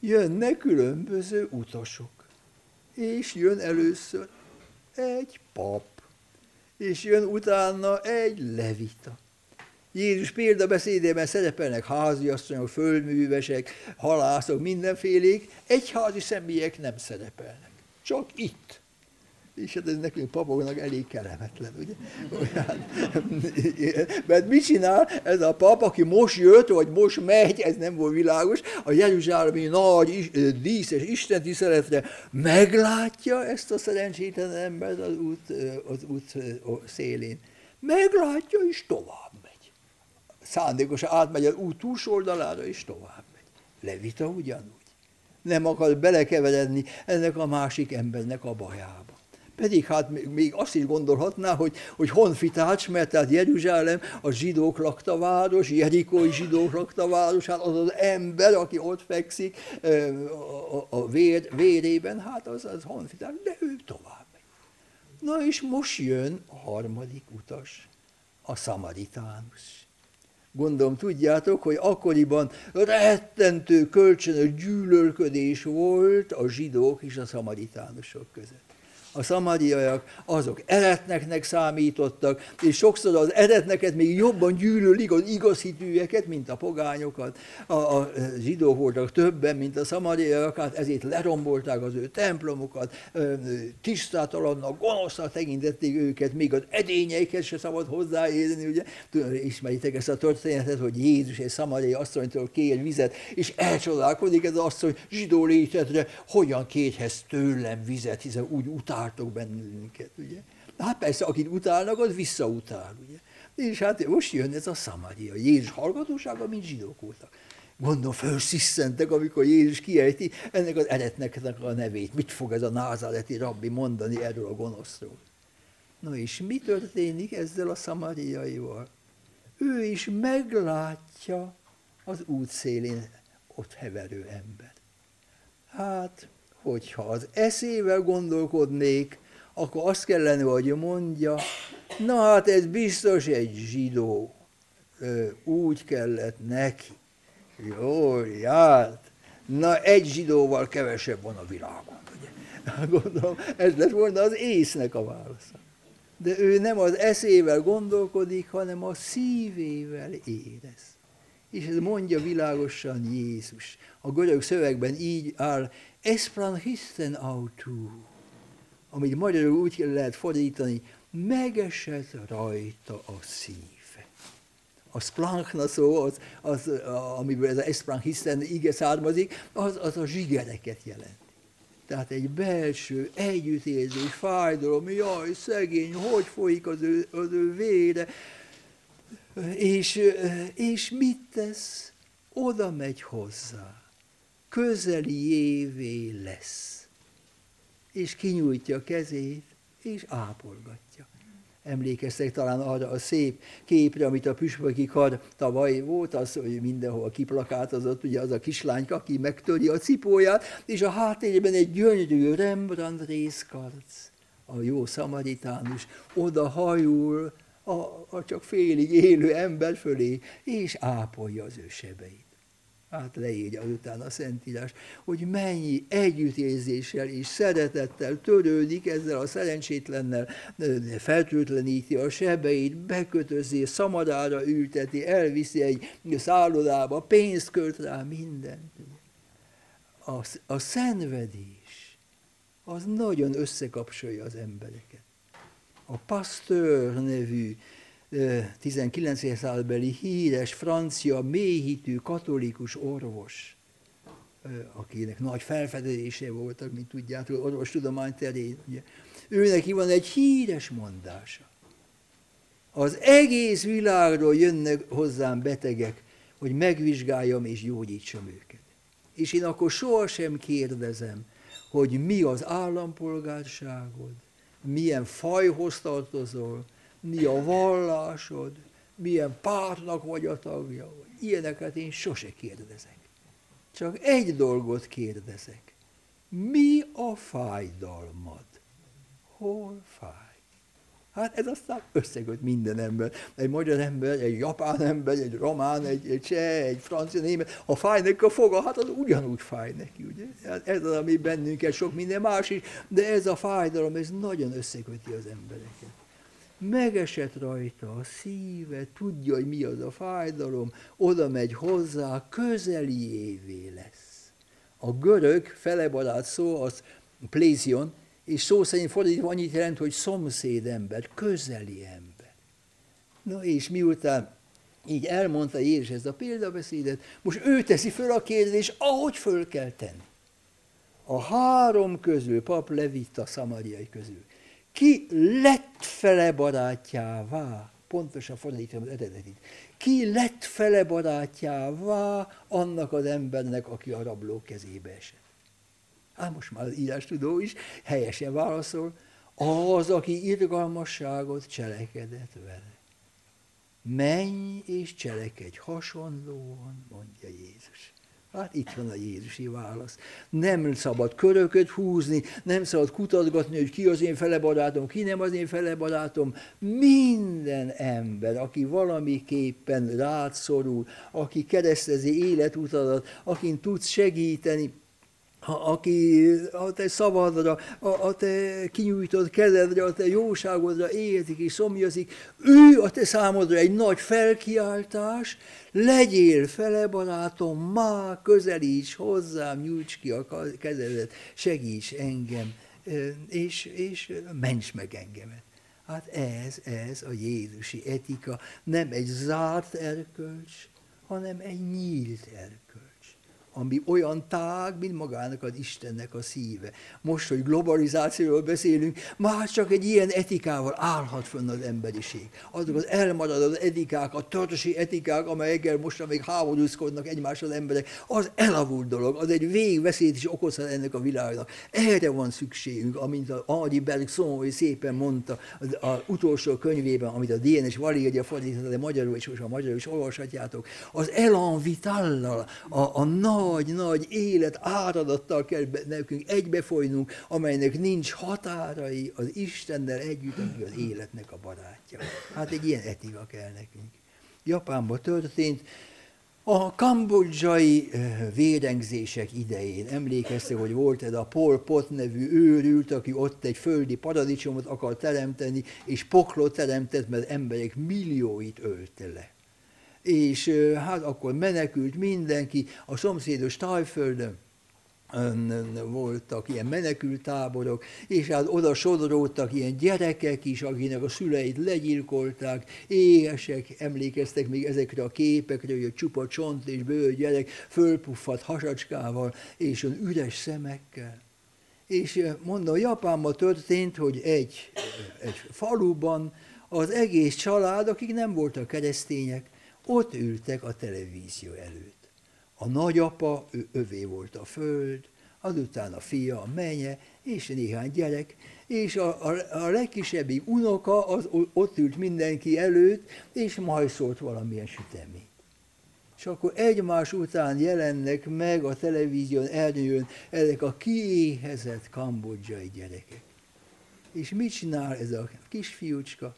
jönnek különböző utasok és jön először egy pap, és jön utána egy levita. Jézus példabeszédében szerepelnek háziasszonyok, földművesek, halászok, mindenfélék, egyházi személyek nem szerepelnek. Csak itt és hát ez nekünk papoknak elég kellemetlen, ugye? Olyan, mert mit csinál ez a pap, aki most jött, vagy most megy, ez nem volt világos, a Jeruzsálemi nagy, díszes Isten tiszteletre meglátja ezt a szerencsétlen embert az út, az út szélén. Meglátja, és tovább megy. Szándékosan átmegy az út túlsó oldalára, és tovább megy. Levita ugyanúgy. Nem akar belekeveredni ennek a másik embernek a bajába. Pedig hát még azt is gondolhatná, hogy, hogy honfitács, mert tehát Jeruzsálem a zsidók lakta város, Jerikói zsidók lakta város, hát az az ember, aki ott fekszik a, a vér, vérében, hát az az honfitács, de ő tovább. Na és most jön a harmadik utas, a szamaritánus. Gondolom tudjátok, hogy akkoriban rettentő kölcsönös gyűlölködés volt a zsidók és a szamaritánusok között a szamariaiak azok eretneknek számítottak, és sokszor az eretneket még jobban gyűlölik az igaz hitűeket, mint a pogányokat. A, a zsidók voltak többen, mint a szamariaiak, hát ezért lerombolták az ő templomokat, tisztátalannak, gonosznak tekintették őket, még az edényeiket se szabad hozzáérni, ugye? Ismeritek ezt a történetet, hogy Jézus egy szamariai asszonytól kér vizet, és elcsodálkozik ez az asszony zsidó létetre, hogyan kérhez tőlem vizet, hiszen úgy utál utáltok bennünket, ugye. Hát persze, akit utálnak, az visszautál, ugye. És hát most jön ez a Samaria. Jézus hallgatósága, mint zsidók voltak. Gondolom, felsziszentek, amikor Jézus kiejti ennek az eretnek a nevét. Mit fog ez a názáleti rabbi mondani erről a gonoszról? Na és mi történik ezzel a szamariaival? Ő is meglátja az útszélén ott heverő ember. Hát hogyha az eszével gondolkodnék, akkor azt kellene, hogy mondja, na hát ez biztos egy zsidó, úgy kellett neki. Jó, járt. Na egy zsidóval kevesebb van a világon. Ugye? Gondolom, ez lett volna az észnek a válasza. De ő nem az eszével gondolkodik, hanem a szívével érez. És ez mondja világosan Jézus. A görög szövegben így áll, Espranhisten autu, amit magyarul úgy lehet fordítani, megesett rajta a szíve. A splanchna szó, az, az, amiből ez a espranhisten ige származik, az, az a zsigereket jelent. Tehát egy belső együttérzés, fájdalom, jaj, szegény, hogy folyik az ő, az ő vére, és, és mit tesz? Oda megy hozzá közeli évé lesz. És kinyújtja a kezét, és ápolgatja. Emlékeztek talán arra a szép képre, amit a püspöki kar tavaly volt, az, hogy mindenhol kiplakátozott, ugye az a kislányka, aki megtöri a cipóját, és a háttérben egy gyönyörű Rembrandt részkarc, a jó szamaritánus, oda hajul a, a csak félig élő ember fölé, és ápolja az ő hát leírja utána a Szentírás, hogy mennyi együttérzéssel és szeretettel törődik ezzel a szerencsétlennel, feltöltleníti a sebeit, bekötözi, szamadára ülteti, elviszi egy szállodába, pénzt költ rá, mindent. A, a szenvedés az nagyon összekapcsolja az embereket. A Pasteur nevű 19. századbeli híres francia mélyhitű katolikus orvos, akinek nagy felfedezése voltak, mint tudjátok, orvostudomány terén. Ugye. Ő van egy híres mondása. Az egész világról jönnek hozzám betegek, hogy megvizsgáljam és gyógyítsam őket. És én akkor sohasem kérdezem, hogy mi az állampolgárságod, milyen fajhoz tartozol, mi a vallásod, milyen pártnak vagy a tagja. Ilyeneket én sose kérdezek. Csak egy dolgot kérdezek. Mi a fájdalmad? Hol fáj? Hát ez aztán összeköt minden ember. Egy magyar ember, egy japán ember, egy román, egy, egy cseh, egy francia, német. Ha fáj neki a foga, hát az ugyanúgy fáj neki, ugye? Hát ez az, ami bennünket, sok minden más is, de ez a fájdalom, ez nagyon összeköti az embereket. Megesett rajta a szíve, tudja, hogy mi az a fájdalom, oda megy hozzá, közeliévé lesz. A görög felebarát szó az plézion, és szó szerint fordítva annyit jelent, hogy szomszéd ember, közeli ember. Na és miután így elmondta Jézus ezt a példabeszédet, most ő teszi föl a kérdést, ahogy föl kell tenni. A három közül, pap Levita szamariai közül, ki lett fele barátjává, pontosan fordítom az eredetit, ki lett fele barátjává annak az embernek, aki a rabló kezébe esett. Hát most már az írás tudó is helyesen válaszol, az, aki irgalmasságot cselekedett vele. Menj és cselekedj hasonlóan, mondja Jézus. Hát itt van a Jézusi válasz. Nem szabad körököt húzni, nem szabad kutatgatni, hogy ki az én fele barátom, ki nem az én fele barátom. Minden ember, aki valamiképpen rád szorul, aki keresztezi életutadat, akin tudsz segíteni, ha, aki a te szavadra, a, a te kinyújtott kezedre, a te jóságodra érzik és szomjazik, ő a te számodra egy nagy felkiáltás, legyél fele barátom, má közelíts hozzám, nyújts ki a kezedet, segíts engem, és, és ments meg engemet. Hát ez, ez a Jézusi etika, nem egy zárt erkölcs, hanem egy nyílt erkölcs ami olyan tág, mint magának az Istennek a szíve. Most, hogy globalizációról beszélünk, már csak egy ilyen etikával állhat fönn az emberiség. Azok az elmaradott etikák, a tartosi etikák, amelyekkel most még háborúzkodnak egymás az emberek, az elavult dolog, az egy végveszélyt is okozhat ennek a világnak. Erre van szükségünk, amint a Adi Berg Szomói szépen mondta az, az utolsó könyvében, amit a DNS Valírja fordította, de magyarul is, most a magyarul is olvashatjátok, az elan vitallal, a, a nagy nagy-nagy élet áradattal kell nekünk egybefolynunk, amelynek nincs határai az Istennel együtt, aki az életnek a barátja. Hát egy ilyen etika kell nekünk. Japánban történt, a kambodzsai eh, vérengzések idején emlékeztek, hogy volt ez a Pol Pot nevű őrült, aki ott egy földi paradicsomot akar teremteni, és poklot teremtett, mert emberek millióit ölte le és hát akkor menekült mindenki, a szomszédos Tájföldön voltak ilyen menekültáborok, és hát oda sodródtak ilyen gyerekek is, akinek a szüleit legyilkolták, éhesek, emlékeztek még ezekre a képekre, hogy a csupa csont és bőr gyerek fölpuffadt hasacskával és olyan üres szemekkel. És mondom, Japánban történt, hogy egy, egy faluban az egész család, akik nem voltak keresztények, ott ültek a televízió előtt. A nagyapa, ő, övé volt a föld, azután a fia, a menye, és néhány gyerek, és a, a, a legkisebbik unoka az ott ült mindenki előtt, és majd szólt valamilyen sütemény. És akkor egymás után jelennek meg a televízión ernyőn ezek a kiéhezett kambodzsai gyerekek. És mit csinál ez a kisfiúcska?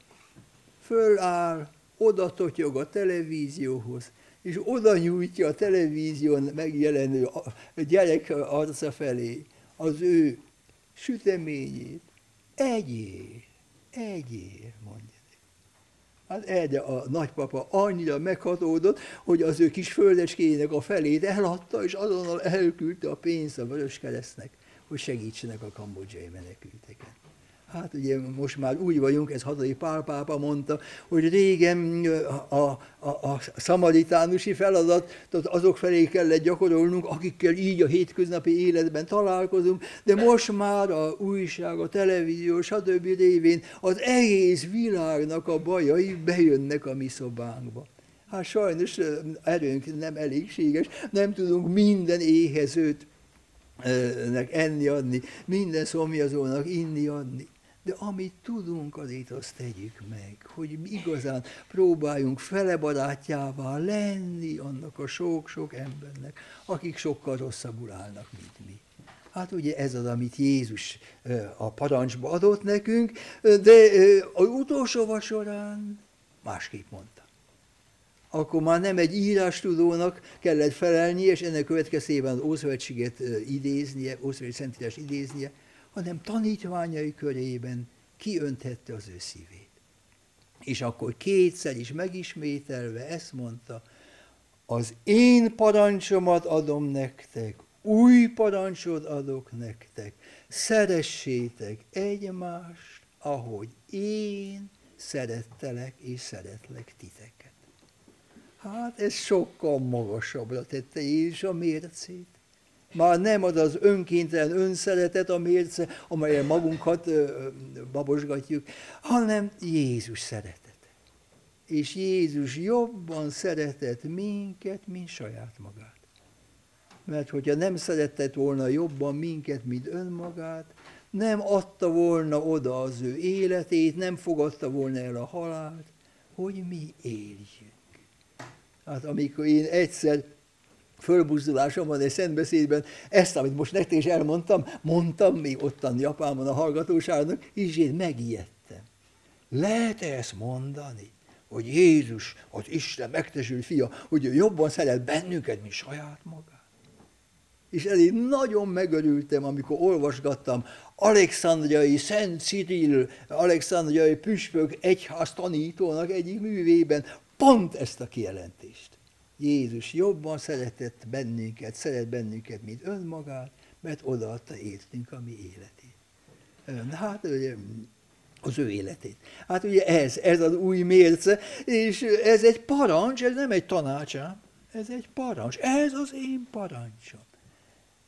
Föláll, oda totyog a televízióhoz, és oda nyújtja a televízión megjelenő gyerek arca felé az ő süteményét. Egyél, egyél, mondja. Hát erre a nagypapa annyira meghatódott, hogy az ő kis földecskéjének a felét eladta, és azonnal elküldte a pénzt a Vöröskeresztnek, hogy segítsenek a kambodzsai menekülteken. Hát ugye most már úgy vagyunk, ez Hadai Pál mondta, hogy régen a, a, a szamaritánusi feladatot azok felé kellett gyakorolnunk, akikkel így a hétköznapi életben találkozunk, de most már a újság, a televízió, stb. révén az egész világnak a bajai bejönnek a mi szobánkba. Hát sajnos erőnk nem elégséges, nem tudunk minden éhezőt enni adni, minden szomjazónak inni adni. De amit tudunk, azért azt tegyük meg, hogy igazán próbáljunk felebarátjává lenni annak a sok-sok embernek, akik sokkal rosszabbul állnak, mint mi. Hát ugye ez az, amit Jézus a parancsba adott nekünk, de az utolsó vasorán másképp mondta. Akkor már nem egy írástudónak kellett felelni, és ennek következtében az Ószövetséget idéznie, Ószövetség Szentírás idéznie, hanem tanítványai körében kiönthette az ő szívét. És akkor kétszer is megismételve ezt mondta, az én parancsomat adom nektek, új parancsot adok nektek, szeressétek egymást, ahogy én szerettelek és szeretlek titeket. Hát ez sokkal magasabbra tette Jézus a mércét. Már nem az az önkéntelen önszeretet a mérce, amelyen magunkat babosgatjuk, hanem Jézus szeretete. És Jézus jobban szeretett minket, mint saját magát. Mert hogyha nem szeretett volna jobban minket, mint önmagát, nem adta volna oda az ő életét, nem fogadta volna el a halált, hogy mi éljünk. Hát amikor én egyszer fölbuzdulásomban egy szentbeszédben ezt, amit most nektek is elmondtam, mondtam még ottan Japánban a hallgatóságnak, és én megijedtem. Lehet-e ezt mondani? hogy Jézus, az Isten megtesült fia, hogy ő jobban szeret bennünket, mint saját magát. És elég nagyon megörültem, amikor olvasgattam Alexandriai Szent Cyril, Alexandriai püspök egyház tanítónak egyik művében pont ezt a kijelentést. Jézus jobban szeretett bennünket, szeret bennünket, mint önmagát, mert odaadta értünk a mi életét. Hát az ő életét. Hát ugye ez, ez az új mérce, és ez egy parancs, ez nem egy tanácsám, ez egy parancs, ez az én parancsom.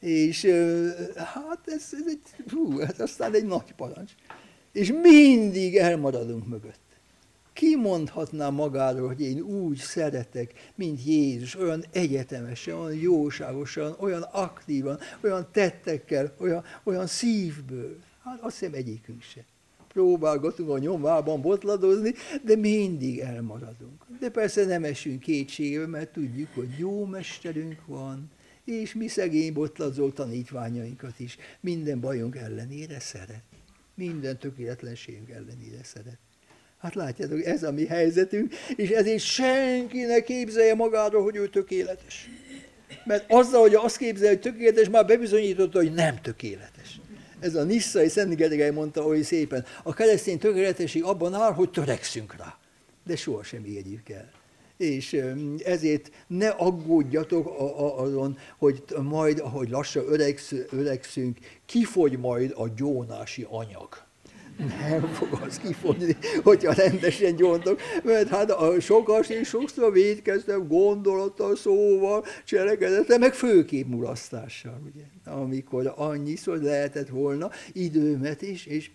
És hát ez, ez egy, hú, ez aztán egy nagy parancs. És mindig elmaradunk mögött. Ki mondhatná magáról, hogy én úgy szeretek, mint Jézus, olyan egyetemesen, olyan jóságosan, olyan aktívan, olyan tettekkel, olyan, olyan szívből. Hát azt hiszem egyikünk se. Próbálgatunk a nyomában botladozni, de mindig elmaradunk. De persze nem esünk kétségbe, mert tudjuk, hogy jó mesterünk van, és mi szegény botlazó tanítványainkat is minden bajunk ellenére szeret. Minden tökéletlenségünk ellenére szeret. Hát látjátok, ez a mi helyzetünk, és ezért senki ne képzelje magáról, hogy ő tökéletes. Mert azzal, hogy azt képzelje, hogy tökéletes, már bebizonyította, hogy nem tökéletes. Ez a Nisszai Szent Gergely mondta oly szépen, a keresztény tökéletesség abban áll, hogy törekszünk rá, de sohasem érjük el. És ezért ne aggódjatok azon, hogy majd, ahogy lassan öregszünk, kifogy majd a gyónási anyag nem fog az kifogni, hogyha rendesen gyóntok, mert hát a sokas és sokszor védkeztem gondolattal, szóval, cselekedettel, meg főkép mulasztással, ugye, amikor annyiszor lehetett volna időmet is, és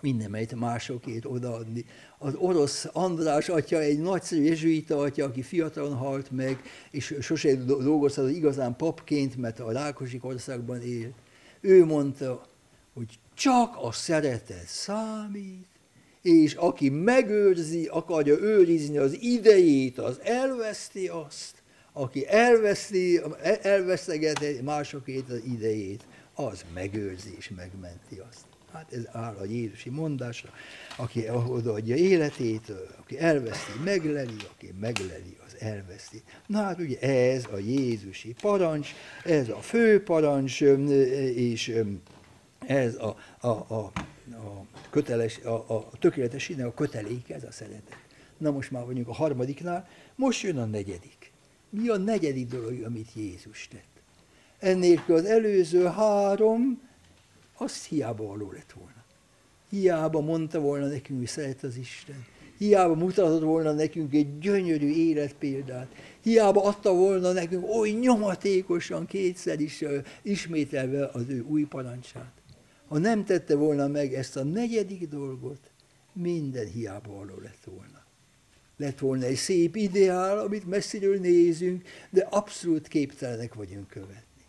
mindenmelyet másokét odaadni. Az orosz András atya egy nagyszerű jezsuita atya, aki fiatalon halt meg, és sose dolgozhat igazán papként, mert a Rákosi országban él. Ő mondta, hogy csak a szeretet számít, és aki megőrzi, akarja őrizni az idejét, az elveszti azt, aki elveszti, elvesztegeti másokét az idejét, az megőrzi és megmenti azt. Hát ez áll a Jézusi mondásra, aki odaadja életét, aki elveszti, megleli, aki megleli, az elveszti. Na hát ugye ez a Jézusi parancs, ez a fő parancs, és ez a, a, a, a, köteles, a, a tökéletességnek a kötelék, ez a szeretet. Na most már vagyunk a harmadiknál, most jön a negyedik. Mi a negyedik dolog, amit Jézus tett? Ennélkül az előző három az hiába való lett volna. Hiába mondta volna nekünk, hogy szeret az Isten. Hiába mutatott volna nekünk egy gyönyörű életpéldát. Hiába adta volna nekünk oly nyomatékosan kétszer is ismételve az ő új parancsát. Ha nem tette volna meg ezt a negyedik dolgot, minden hiába való lett volna. Lett volna egy szép ideál, amit messziről nézünk, de abszolút képtelenek vagyunk követni.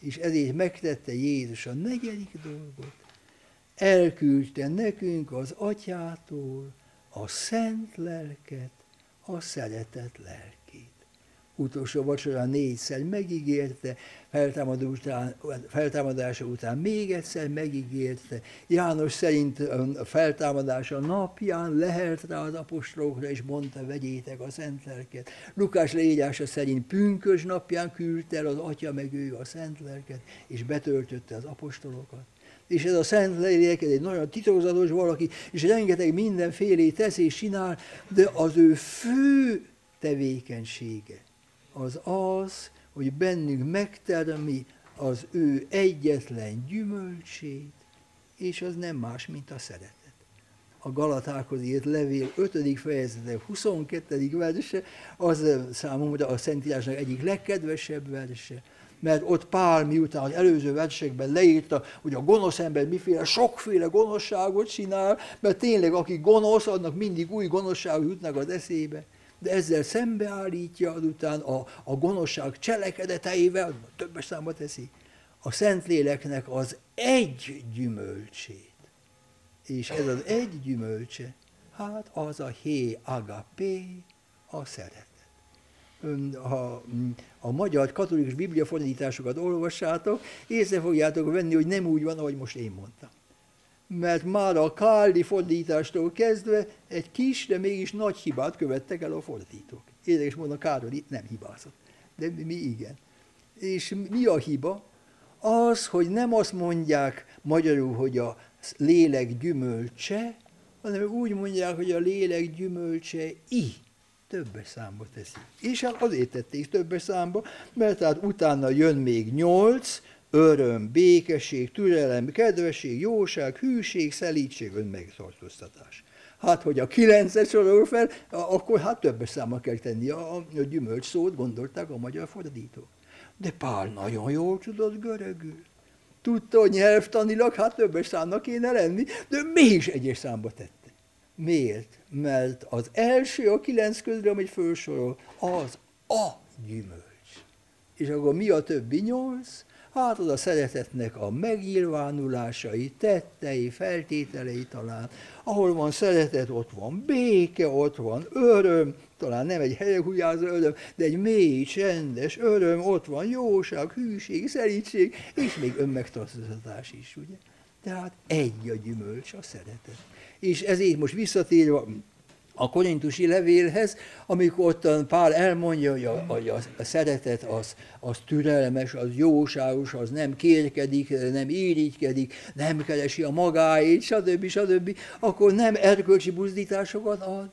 És ezért megtette Jézus a negyedik dolgot. Elküldte nekünk az atyától a szent lelket, a szeretet lelket utolsó vacsorán négyszer megígérte, feltámadó után, feltámadása után még egyszer megígérte. János szerint feltámadása napján lehelt rá az apostolokra, és mondta, vegyétek a szent lelket. Lukás leírása szerint pünkös napján küldte el az atya meg ő a szent és betöltötte az apostolokat. És ez a szent lélek, egy nagyon titokzatos valaki, és rengeteg mindenfélét tesz és csinál, de az ő fő tevékenysége az az, hogy bennünk megtermi az ő egyetlen gyümölcsét, és az nem más, mint a szeretet. A Galatákhoz írt levél 5. fejezete 22. verse, az számomra a Szentírásnak egyik legkedvesebb verse, mert ott Pál miután az előző versekben leírta, hogy a gonosz ember miféle, sokféle gonoszságot csinál, mert tényleg aki gonosz, annak mindig új gonoszságok jutnak az eszébe de ezzel szembeállítja azután a, a gonoszság cselekedeteivel, többes számba teszi, a Szentléleknek az egy gyümölcsét. És ez az egy gyümölcse, hát az a hé agapé, a szeretet. Ha a magyar katolikus bibliafordításokat olvassátok, észre fogjátok venni, hogy nem úgy van, ahogy most én mondtam mert már a Káldi fordítástól kezdve egy kis, de mégis nagy hibát követtek el a fordítók. Érdekes mondom, Károly itt nem hibázott, de mi igen. És mi a hiba? Az, hogy nem azt mondják magyarul, hogy a lélek gyümölcse, hanem úgy mondják, hogy a lélek gyümölcse i, többes számba teszi. És hát azért tették többes számba, mert tehát utána jön még nyolc, öröm, békesség, türelem, kedvesség, jóság, hűség, szelítség, önmegtartóztatás. Hát, hogy a kilencet sorol fel, akkor hát többes számmal kell tenni a, a gyümölcs szót, gondolták a magyar fordítók. De Pál nagyon jól tudott görögül. Tudta, hogy nyelvtanilag hát többes számnak kéne lenni, de mégis egyes számba tette. Miért? Mert az első a kilenc közül, amit felsorol, az a gyümölcs. És akkor mi a többi nyolc? Hát az a szeretetnek a megnyilvánulásai, tettei, feltételei talán. Ahol van szeretet, ott van béke, ott van öröm, talán nem egy helyehugyázó öröm, de egy mély, csendes öröm, ott van jóság, hűség, szerítség, és még önmegtartozatás is, ugye? Tehát egy a gyümölcs, a szeretet. És ezért most visszatérve a korintusi levélhez, amikor ott Pál elmondja, hogy a, hogy a szeretet az, az türelmes, az jóságos, az nem kérkedik, nem irigykedik, nem keresi a magáét, stb. stb., akkor nem erkölcsi buzdításokat ad,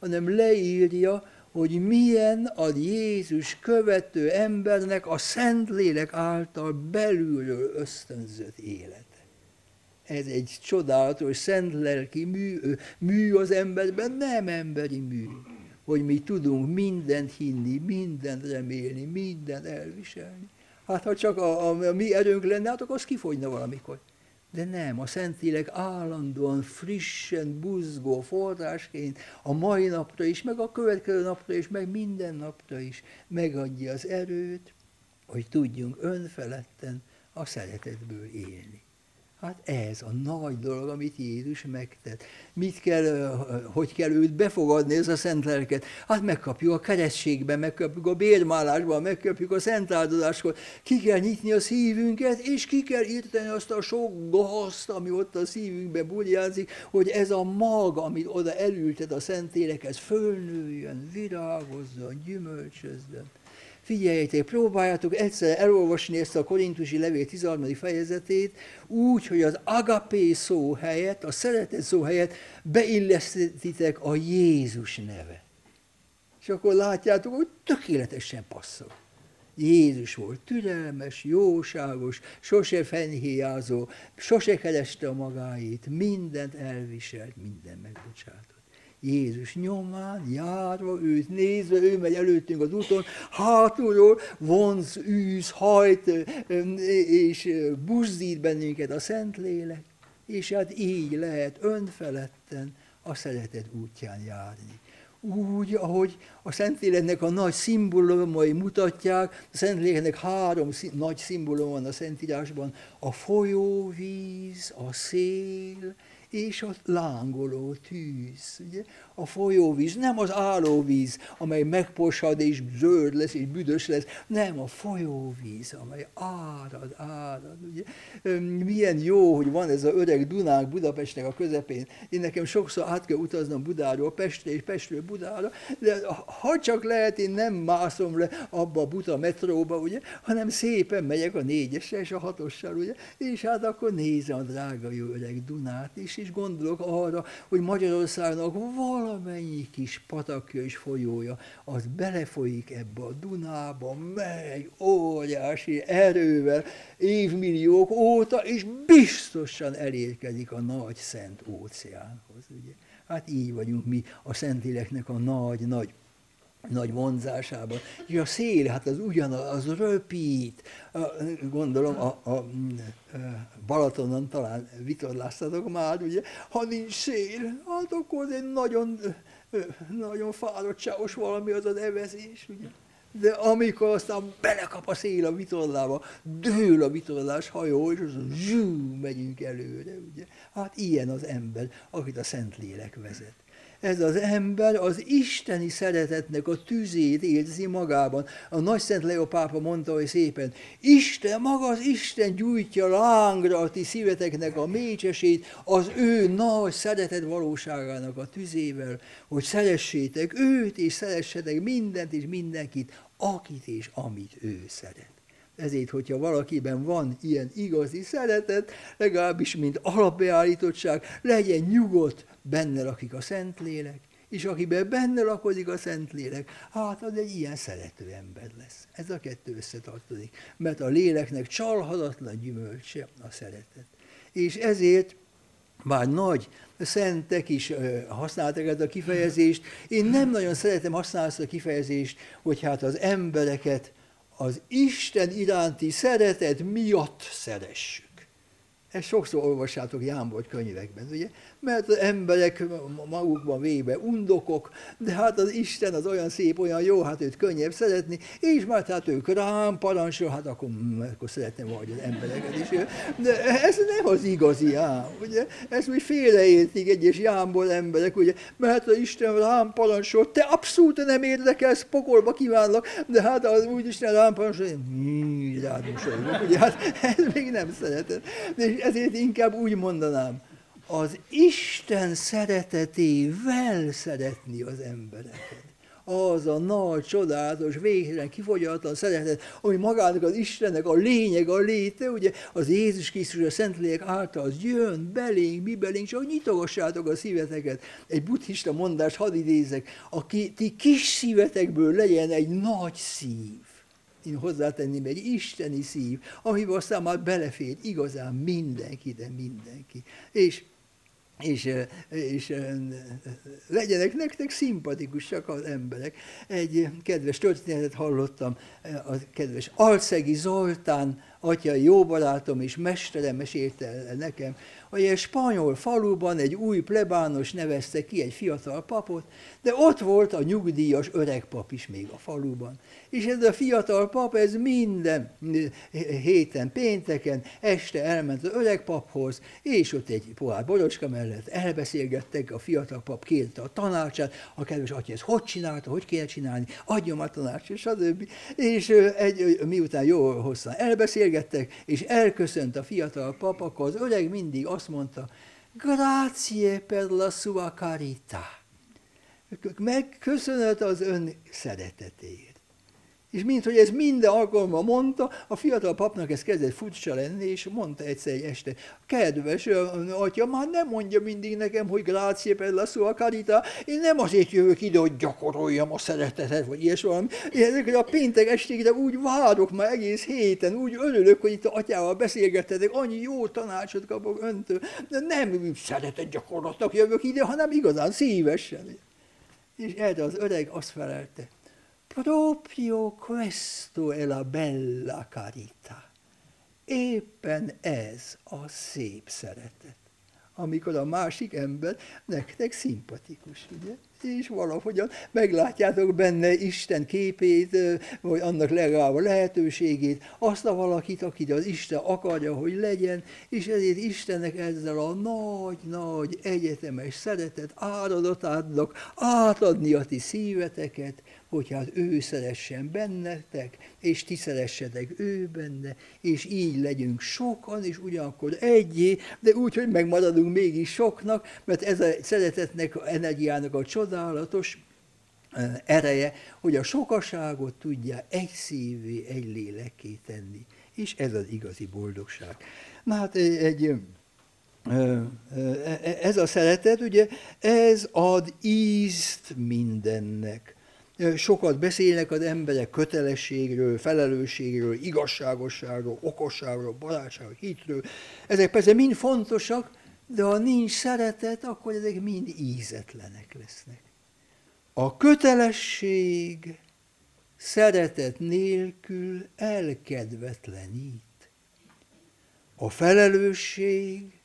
hanem leírja, hogy milyen a Jézus követő embernek a Szentlélek által belülről ösztönzött élet ez egy csodálatos, szent lelki mű, mű az emberben, nem emberi mű, hogy mi tudunk mindent hinni, mindent remélni, mindent elviselni. Hát ha csak a, a, a mi erőnk lenne, hát akkor az kifogyna valamikor. De nem, a Szentlélek állandóan, frissen, buzgó forrásként a mai napra is, meg a következő napra is, meg minden napra is megadja az erőt, hogy tudjunk önfeledten a szeretetből élni. Hát ez a nagy dolog, amit Jézus megtett. Mit kell, hogy kell őt befogadni, ez a szent lelket? Hát megkapjuk a keresztségben, megkapjuk a bérmálásban, megkapjuk a szent áldozáskor. Ki kell nyitni a szívünket, és ki kell írteni azt a sok gazt, ami ott a szívünkbe burjánzik, hogy ez a mag, amit oda elültet a szent ez fölnőjön, virágozzon, gyümölcsözzön. Figyeljetek, próbáljátok egyszer elolvasni ezt a korintusi levél 13. fejezetét úgy, hogy az agapé szó helyett, a szeretet szó helyett beillesztitek a Jézus neve. És akkor látjátok, hogy tökéletesen passzol. Jézus volt türelmes, jóságos, sose fenyhéjázó, sose kereste a magáit, mindent elviselt, minden megbocsátott. Jézus nyomán, járva őt nézve, ő megy előttünk az úton, hátulról vonz, űz, hajt, és buzdít bennünket a Szentlélek, és hát így lehet önfeledten a szeretet útján járni. Úgy, ahogy a Szentléleknek a nagy szimbólumai mutatják, a Szentléleknek három nagy szimbólum van a Szentírásban, a folyóvíz, a szél és a lángoló tűz. Ugye? A folyóvíz, nem az állóvíz, amely megposad és zöld lesz és büdös lesz, nem a folyóvíz, amely árad, árad. Ugye? Milyen jó, hogy van ez a öreg Dunák Budapestnek a közepén. Én nekem sokszor át kell utaznom Budáról Pestre és Pestről Budára, de ha csak lehet, én nem mászom le abba a buta metróba, ugye, hanem szépen megyek a négyessel és a hatossal, ugye, és hát akkor nézem a drága jó öreg Dunát is, és gondolok arra, hogy Magyarországnak valamennyi kis patakja és folyója, az belefolyik ebbe a Dunába, megy óriási erővel, évmilliók óta, és biztosan elérkezik a nagy szent óceánhoz. Ugye? Hát így vagyunk mi a Szentléleknek a nagy-nagy nagy vonzásában. És a szél, hát az ugyanaz, az röpít. Gondolom a, a, a Balatonon talán vitorláztatok már, ugye, ha nincs szél, hát akkor egy nagyon, nagyon fáradtságos valami az az evezés, ugye. De amikor aztán belekap a szél a vitorlába, dől a vitorlás hajó, és az zsú, megyünk előre, ugye. Hát ilyen az ember, akit a Szentlélek vezet ez az ember az isteni szeretetnek a tüzét érzi magában. A Nagy Szent Leo pápa mondta, hogy szépen, Isten, maga az Isten gyújtja lángra a ti szíveteknek a mécsesét, az ő nagy szeretet valóságának a tüzével, hogy szeressétek őt, és szeressetek mindent és mindenkit, akit és amit ő szeret. Ezért, hogyha valakiben van ilyen igazi szeretet, legalábbis mint alapbeállítottság, legyen nyugodt, benne lakik a Szentlélek, és akiben benne lakodik a Szentlélek, hát az egy ilyen szerető ember lesz. Ez a kettő összetartozik, mert a léleknek csalhatatlan gyümölcse a szeretet. És ezért már nagy szentek is használták ezt a kifejezést. Én nem nagyon szeretem használni ezt a kifejezést, hogy hát az embereket az Isten iránti szeretet miatt szeressük. Ezt sokszor olvassátok Jámbor könyvekben, ugye? Mert az emberek magukban véve undokok, de hát az Isten az olyan szép, olyan jó, hát őt könnyebb szeretni, és már hát ők rám parancsol, hát akkor, mm, akkor szeretném vagy az embereket is. De ez nem az igazi ám, ugye? Ezt úgy félreértik egyes jámból emberek, ugye? Mert az Isten rám parancsol, te abszolút nem érdekelsz, pokolba kívánlak, de hát az úgy Isten rám parancsol, én rád mosolygok, ugye? Hát ez még nem szeretet. És ezért inkább úgy mondanám, az Isten szeretetével szeretni az embereket. Az a nagy, csodálatos, végtelen, kifogyatlan szeretet, ami magának az Istennek a lényeg, a léte, ugye az Jézus Krisztus a Szentlélek által az jön belénk, mi belénk, csak nyitogassátok a szíveteket. Egy buddhista mondás, hadd idézek, aki ti kis szívetekből legyen egy nagy szív én hozzátenném egy isteni szív, amiben aztán már belefér igazán mindenki, de mindenki. És és, és legyenek nektek szimpatikusak az emberek. Egy kedves történetet hallottam, a kedves Alszegi Zoltán, atyai jó barátom és mesterem mesélte nekem, hogy egy spanyol faluban egy új plebános nevezte ki egy fiatal papot, de ott volt a nyugdíjas öreg pap is még a faluban. És ez a fiatal pap, ez minden héten, pénteken, este elment az öreg paphoz, és ott egy pohár borocska mellett elbeszélgettek, a fiatal pap kérte a tanácsát, a kedves atya ezt hogy csinálta, hogy kéne csinálni, adjam a tanácsot, stb. És egy, miután jó hosszan elbeszélgettek, és elköszönt a fiatal pap, akkor az öreg mindig azt mondta, grazie per la sua carità. Megköszönhet az ön szeretetét. És mint hogy ez minden alkalommal mondta, a fiatal papnak ez kezdett furcsa lenni, és mondta egyszer egy este, kedves atya, már nem mondja mindig nekem, hogy grazie per la sua carita, én nem azért jövök ide, hogy gyakoroljam a szeretetet, vagy ilyes valami. Én a péntek estékre úgy várok már egész héten, úgy örülök, hogy itt a atyával beszélgettetek, annyi jó tanácsot kapok öntől. De nem szeretet gyakorlatnak jövök ide, hanem igazán szívesen. És erre az öreg azt felelte, proprio questo è la bella carità. Éppen ez a szép szeretet, amikor a másik ember nektek szimpatikus, ugye? És valahogyan meglátjátok benne Isten képét, vagy annak legalább a lehetőségét, azt a valakit, akit az Isten akarja, hogy legyen, és ezért Istennek ezzel a nagy-nagy egyetemes szeretet áradatátnak átadni a ti szíveteket, hogyha az ő szeressen bennetek, és ti szeressetek ő benne, és így legyünk sokan, és ugyanakkor egyé, de úgy, hogy megmaradunk mégis soknak, mert ez a szeretetnek, a energiának a csodálatos ereje, hogy a sokaságot tudja egy szívé, egy lélekké tenni. És ez az igazi boldogság. Na hát egy, ez a szeretet, ugye, ez ad ízt mindennek. Sokat beszélnek az emberek kötelességről, felelősségről, igazságosságról, okosságról, barátságról, hitről. Ezek persze mind fontosak, de ha nincs szeretet, akkor ezek mind ízetlenek lesznek. A kötelesség szeretet nélkül elkedvetlenít. A felelősség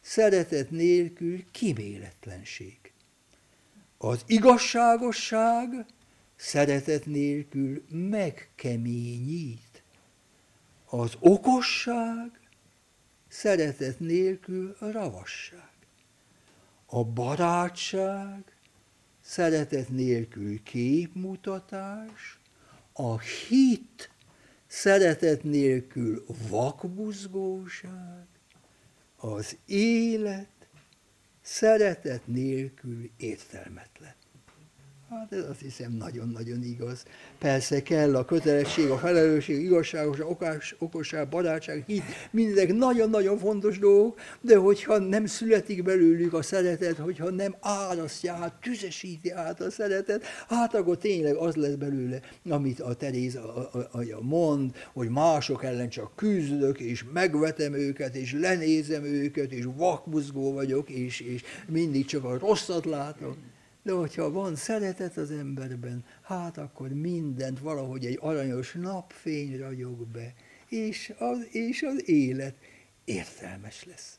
szeretet nélkül kiméletlenség. Az igazságosság szeretet nélkül megkeményít. Az okosság szeretet nélkül ravasság. A barátság szeretet nélkül képmutatás, a hit szeretet nélkül vakbuzgóság, az élet szeretet nélkül értelmetlen. Hát ez azt hiszem nagyon-nagyon igaz. Persze kell a kötelesség, a felelősség, igazságos, okás, okosság, barátság, hit, mindezek nagyon-nagyon fontos dolgok, de hogyha nem születik belőlük a szeretet, hogyha nem árasztja át, tüzesíti át a szeretet, hát akkor tényleg az lesz belőle, amit a Teréza mond, hogy mások ellen csak küzdök, és megvetem őket, és lenézem őket, és vakbuzgó vagyok, és, és mindig csak a rosszat látom de hogyha van szeretet az emberben, hát akkor mindent valahogy egy aranyos napfény ragyog be, és az, és az élet értelmes lesz.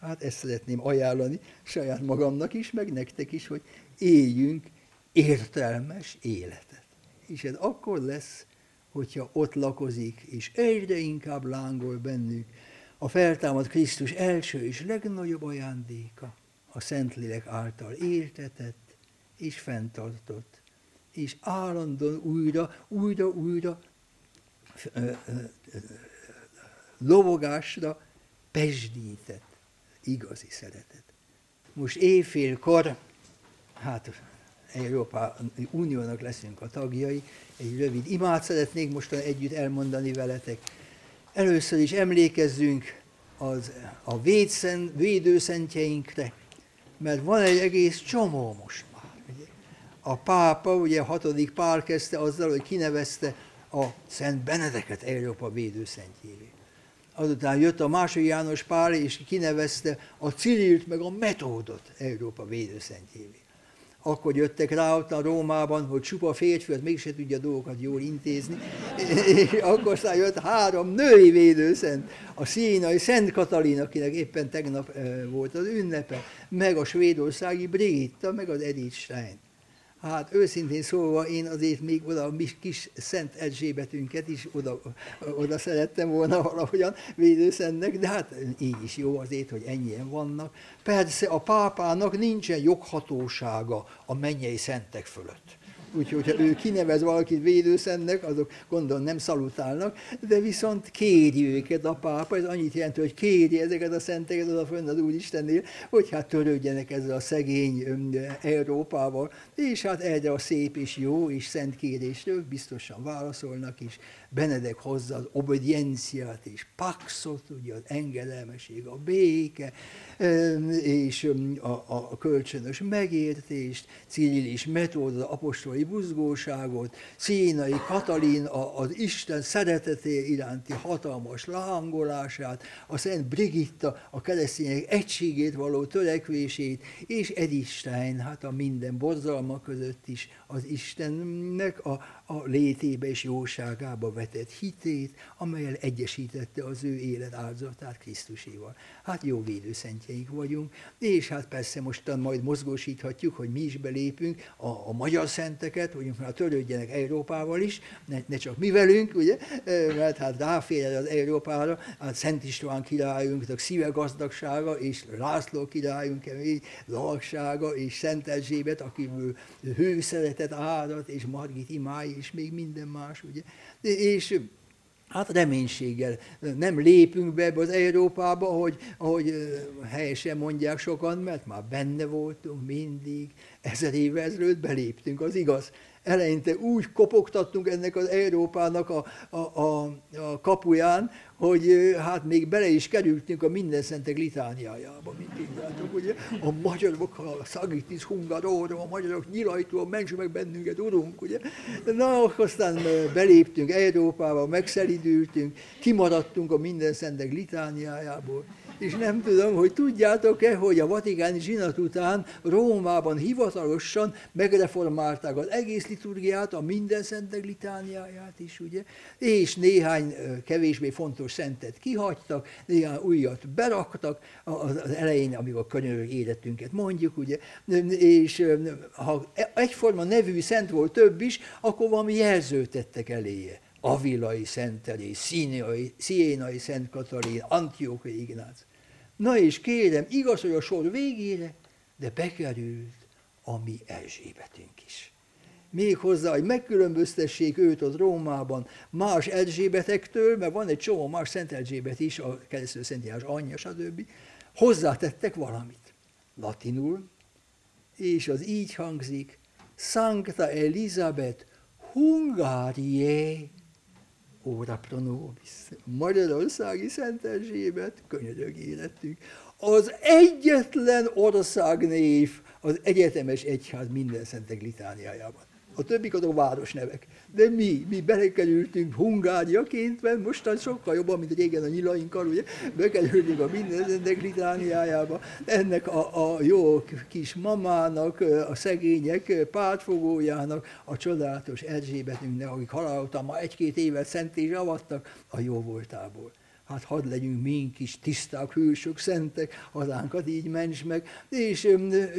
Hát ezt szeretném ajánlani saját magamnak is, meg nektek is, hogy éljünk értelmes életet. És ez akkor lesz, hogyha ott lakozik, és egyre inkább lángol bennük a feltámad Krisztus első és legnagyobb ajándéka, a Szentlélek által értetett, és fenntartott, és állandóan újra, újra, újra lovogásra pesdített igazi szeretet. Most éjfélkor, hát Európa Uniónak leszünk a tagjai, egy rövid imát szeretnék mostan együtt elmondani veletek. Először is emlékezzünk az, a védszen, védőszentjeinkre, mert van egy egész csomó most a pápa, ugye a hatodik pár kezdte azzal, hogy kinevezte a Szent Benedeket Európa védőszentjévé. Azután jött a második János Pál, és kinevezte a Cirilt meg a Metódot Európa védőszentjévé. Akkor jöttek rá ott a Rómában, hogy csupa férfi, az mégse tudja dolgokat jól intézni, és akkor aztán jött három női védőszent, a színai Szent Katalin, akinek éppen tegnap volt az ünnepe, meg a svédországi Brigitta, meg az Edith Stein. Hát őszintén szólva én azért még oda a mi kis Szent Erzsébetünket is oda, oda szerettem volna valahogyan védőszentnek, de hát így is jó azért, hogy ennyien vannak. Persze a pápának nincsen joghatósága a mennyei szentek fölött. Úgyhogy ha ő kinevez valakit védőszennek, azok gondolom nem szalutálnak, de viszont kéri őket a pápa, ez annyit jelent, hogy kéri ezeket a szenteket oda fönn az Úristennél, hogy hát törődjenek ezzel a szegény Európával, és hát erre a szép és jó és szent kérésről biztosan válaszolnak is, Benedek hozza az obedienciát és paxot, ugye az engedelmeség, a béke, és a, a, kölcsönös megértést, Cyril és Metód az apostoli buzgóságot, Szénai Katalin a, az Isten szereteté iránti hatalmas lahangolását, a Szent Brigitta a keresztények egységét való törekvését, és Edith Stein, hát a minden borzalma között is az Istennek a, a létébe és jóságába vetett hitét, amelyel egyesítette az ő élet áldozatát Krisztuséval. Hát jó védőszentjeink vagyunk, és hát persze mostan majd mozgósíthatjuk, hogy mi is belépünk a, a magyar szenteket, hogy már törődjenek Európával is, ne, ne csak mi velünk, ugye, mert hát ráfér az Európára, hát Szent István királyunk, a szíve gazdagsága, és László királyunk kemény laksága, és Szent Erzsébet, akiből hőszeretet árat, és Margit imája, és még minden más, ugye. És hát reménységgel nem lépünk be az Európába, hogy, ahogy helyesen mondják sokan, mert már benne voltunk mindig, ezer évvel ezelőtt beléptünk, az igaz eleinte úgy kopogtattunk ennek az Európának a, a, a, a kapuján, hogy hát még bele is kerültünk a minden szentek litániájába, mint tudjátok, ugye? A magyarok, a szagitis hungaróra, a magyarok nyilajtól, mentsük meg bennünket, urunk, ugye? Na, aztán beléptünk Európába, megszelidültünk, kimaradtunk a minden szentek litániájából, és nem tudom, hogy tudjátok-e, hogy a vatikáni zsinat után Rómában hivatalosan megreformálták az egész liturgiát, a minden szentek litániáját is, ugye, és néhány kevésbé fontos szentet kihagytak, néhány újat beraktak az elején, amikor könyörög életünket mondjuk, ugye, és ha egyforma nevű szent volt több is, akkor valami jelzőt tettek eléje. Avilai Szent Teréz, Sziénai Szent Katalin, Antiókai Ignác. Na és kérem, igaz, hogy a sor végére, de bekerült a mi Erzsébetünk is. Még hozzá, hogy megkülönböztessék őt ott Rómában más Erzsébetektől, mert van egy csomó más Szent Erzsébet is, a keresztül Szent János anyja, stb. Hozzátettek valamit. Latinul, és az így hangzik, Sancta Elizabeth Hungárié óra pronomis. Magyarországi Szent Erzsébet, könyörög életünk. Az egyetlen országnév az egyetemes egyház minden szentek litániájában. A többik azok városnevek. De mi, mi belekerültünk Hungáriaként, mert mostan sokkal jobban, mint régen a nyilainkkal, ugye, bekerültünk a mindenek litániájába. Ennek a, a jó kis mamának, a szegények pártfogójának, a csodálatos Erzsébetünknek, akik halálottan ma egy-két évet szentés avattak, a jó voltából hát hadd legyünk mink is tiszták, hősök, szentek, hazánkat így ments meg, és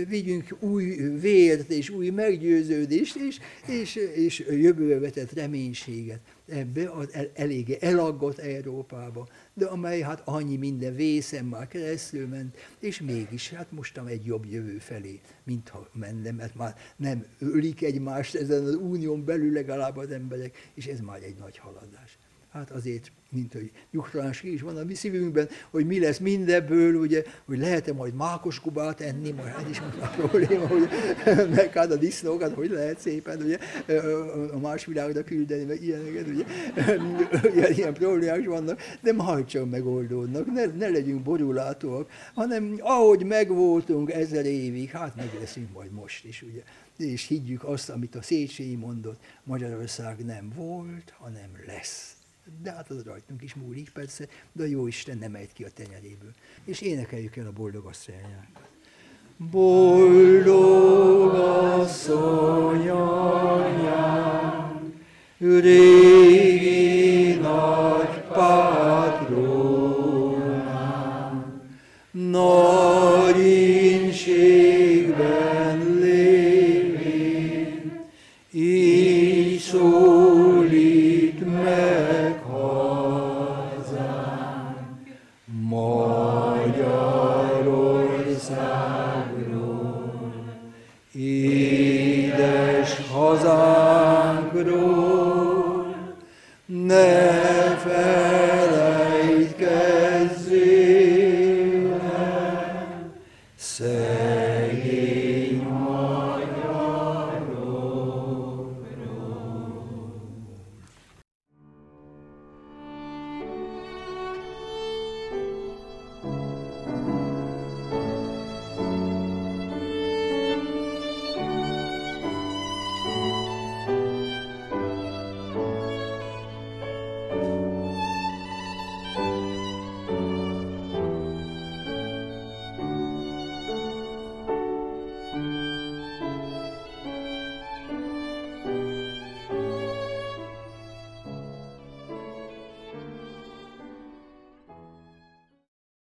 vigyünk új vért és új meggyőződést, és, és, és jövőbe vetett reménységet ebbe az el, eléggé elaggott Európába, de amely hát annyi minden vészen már keresztül ment, és mégis hát mostan egy jobb jövő felé, mintha menne, mert már nem ölik egymást ezen az unión belül legalább az emberek, és ez már egy nagy haladás. Hát azért mint hogy nyugtalanság is van a mi szívünkben, hogy mi lesz mindebből, ugye, hogy lehet-e majd mákos kubát enni, majd ez is most a probléma, hogy meg hát a disznókat, hogy lehet szépen ugye, a más világra küldeni, meg ilyeneket, ugye, ilyen, ilyen problémák vannak, de majd csak megoldódnak, ne, ne legyünk borulátóak, hanem ahogy megvoltunk ezer évig, hát meg leszünk majd most is, ugye. És higgyük azt, amit a Széchenyi mondott, Magyarország nem volt, hanem lesz de hát az rajtunk is múlik persze, de a jó Isten nem ejt ki a tenyeréből. És énekeljük el a boldog asszonyát. Boldog asszony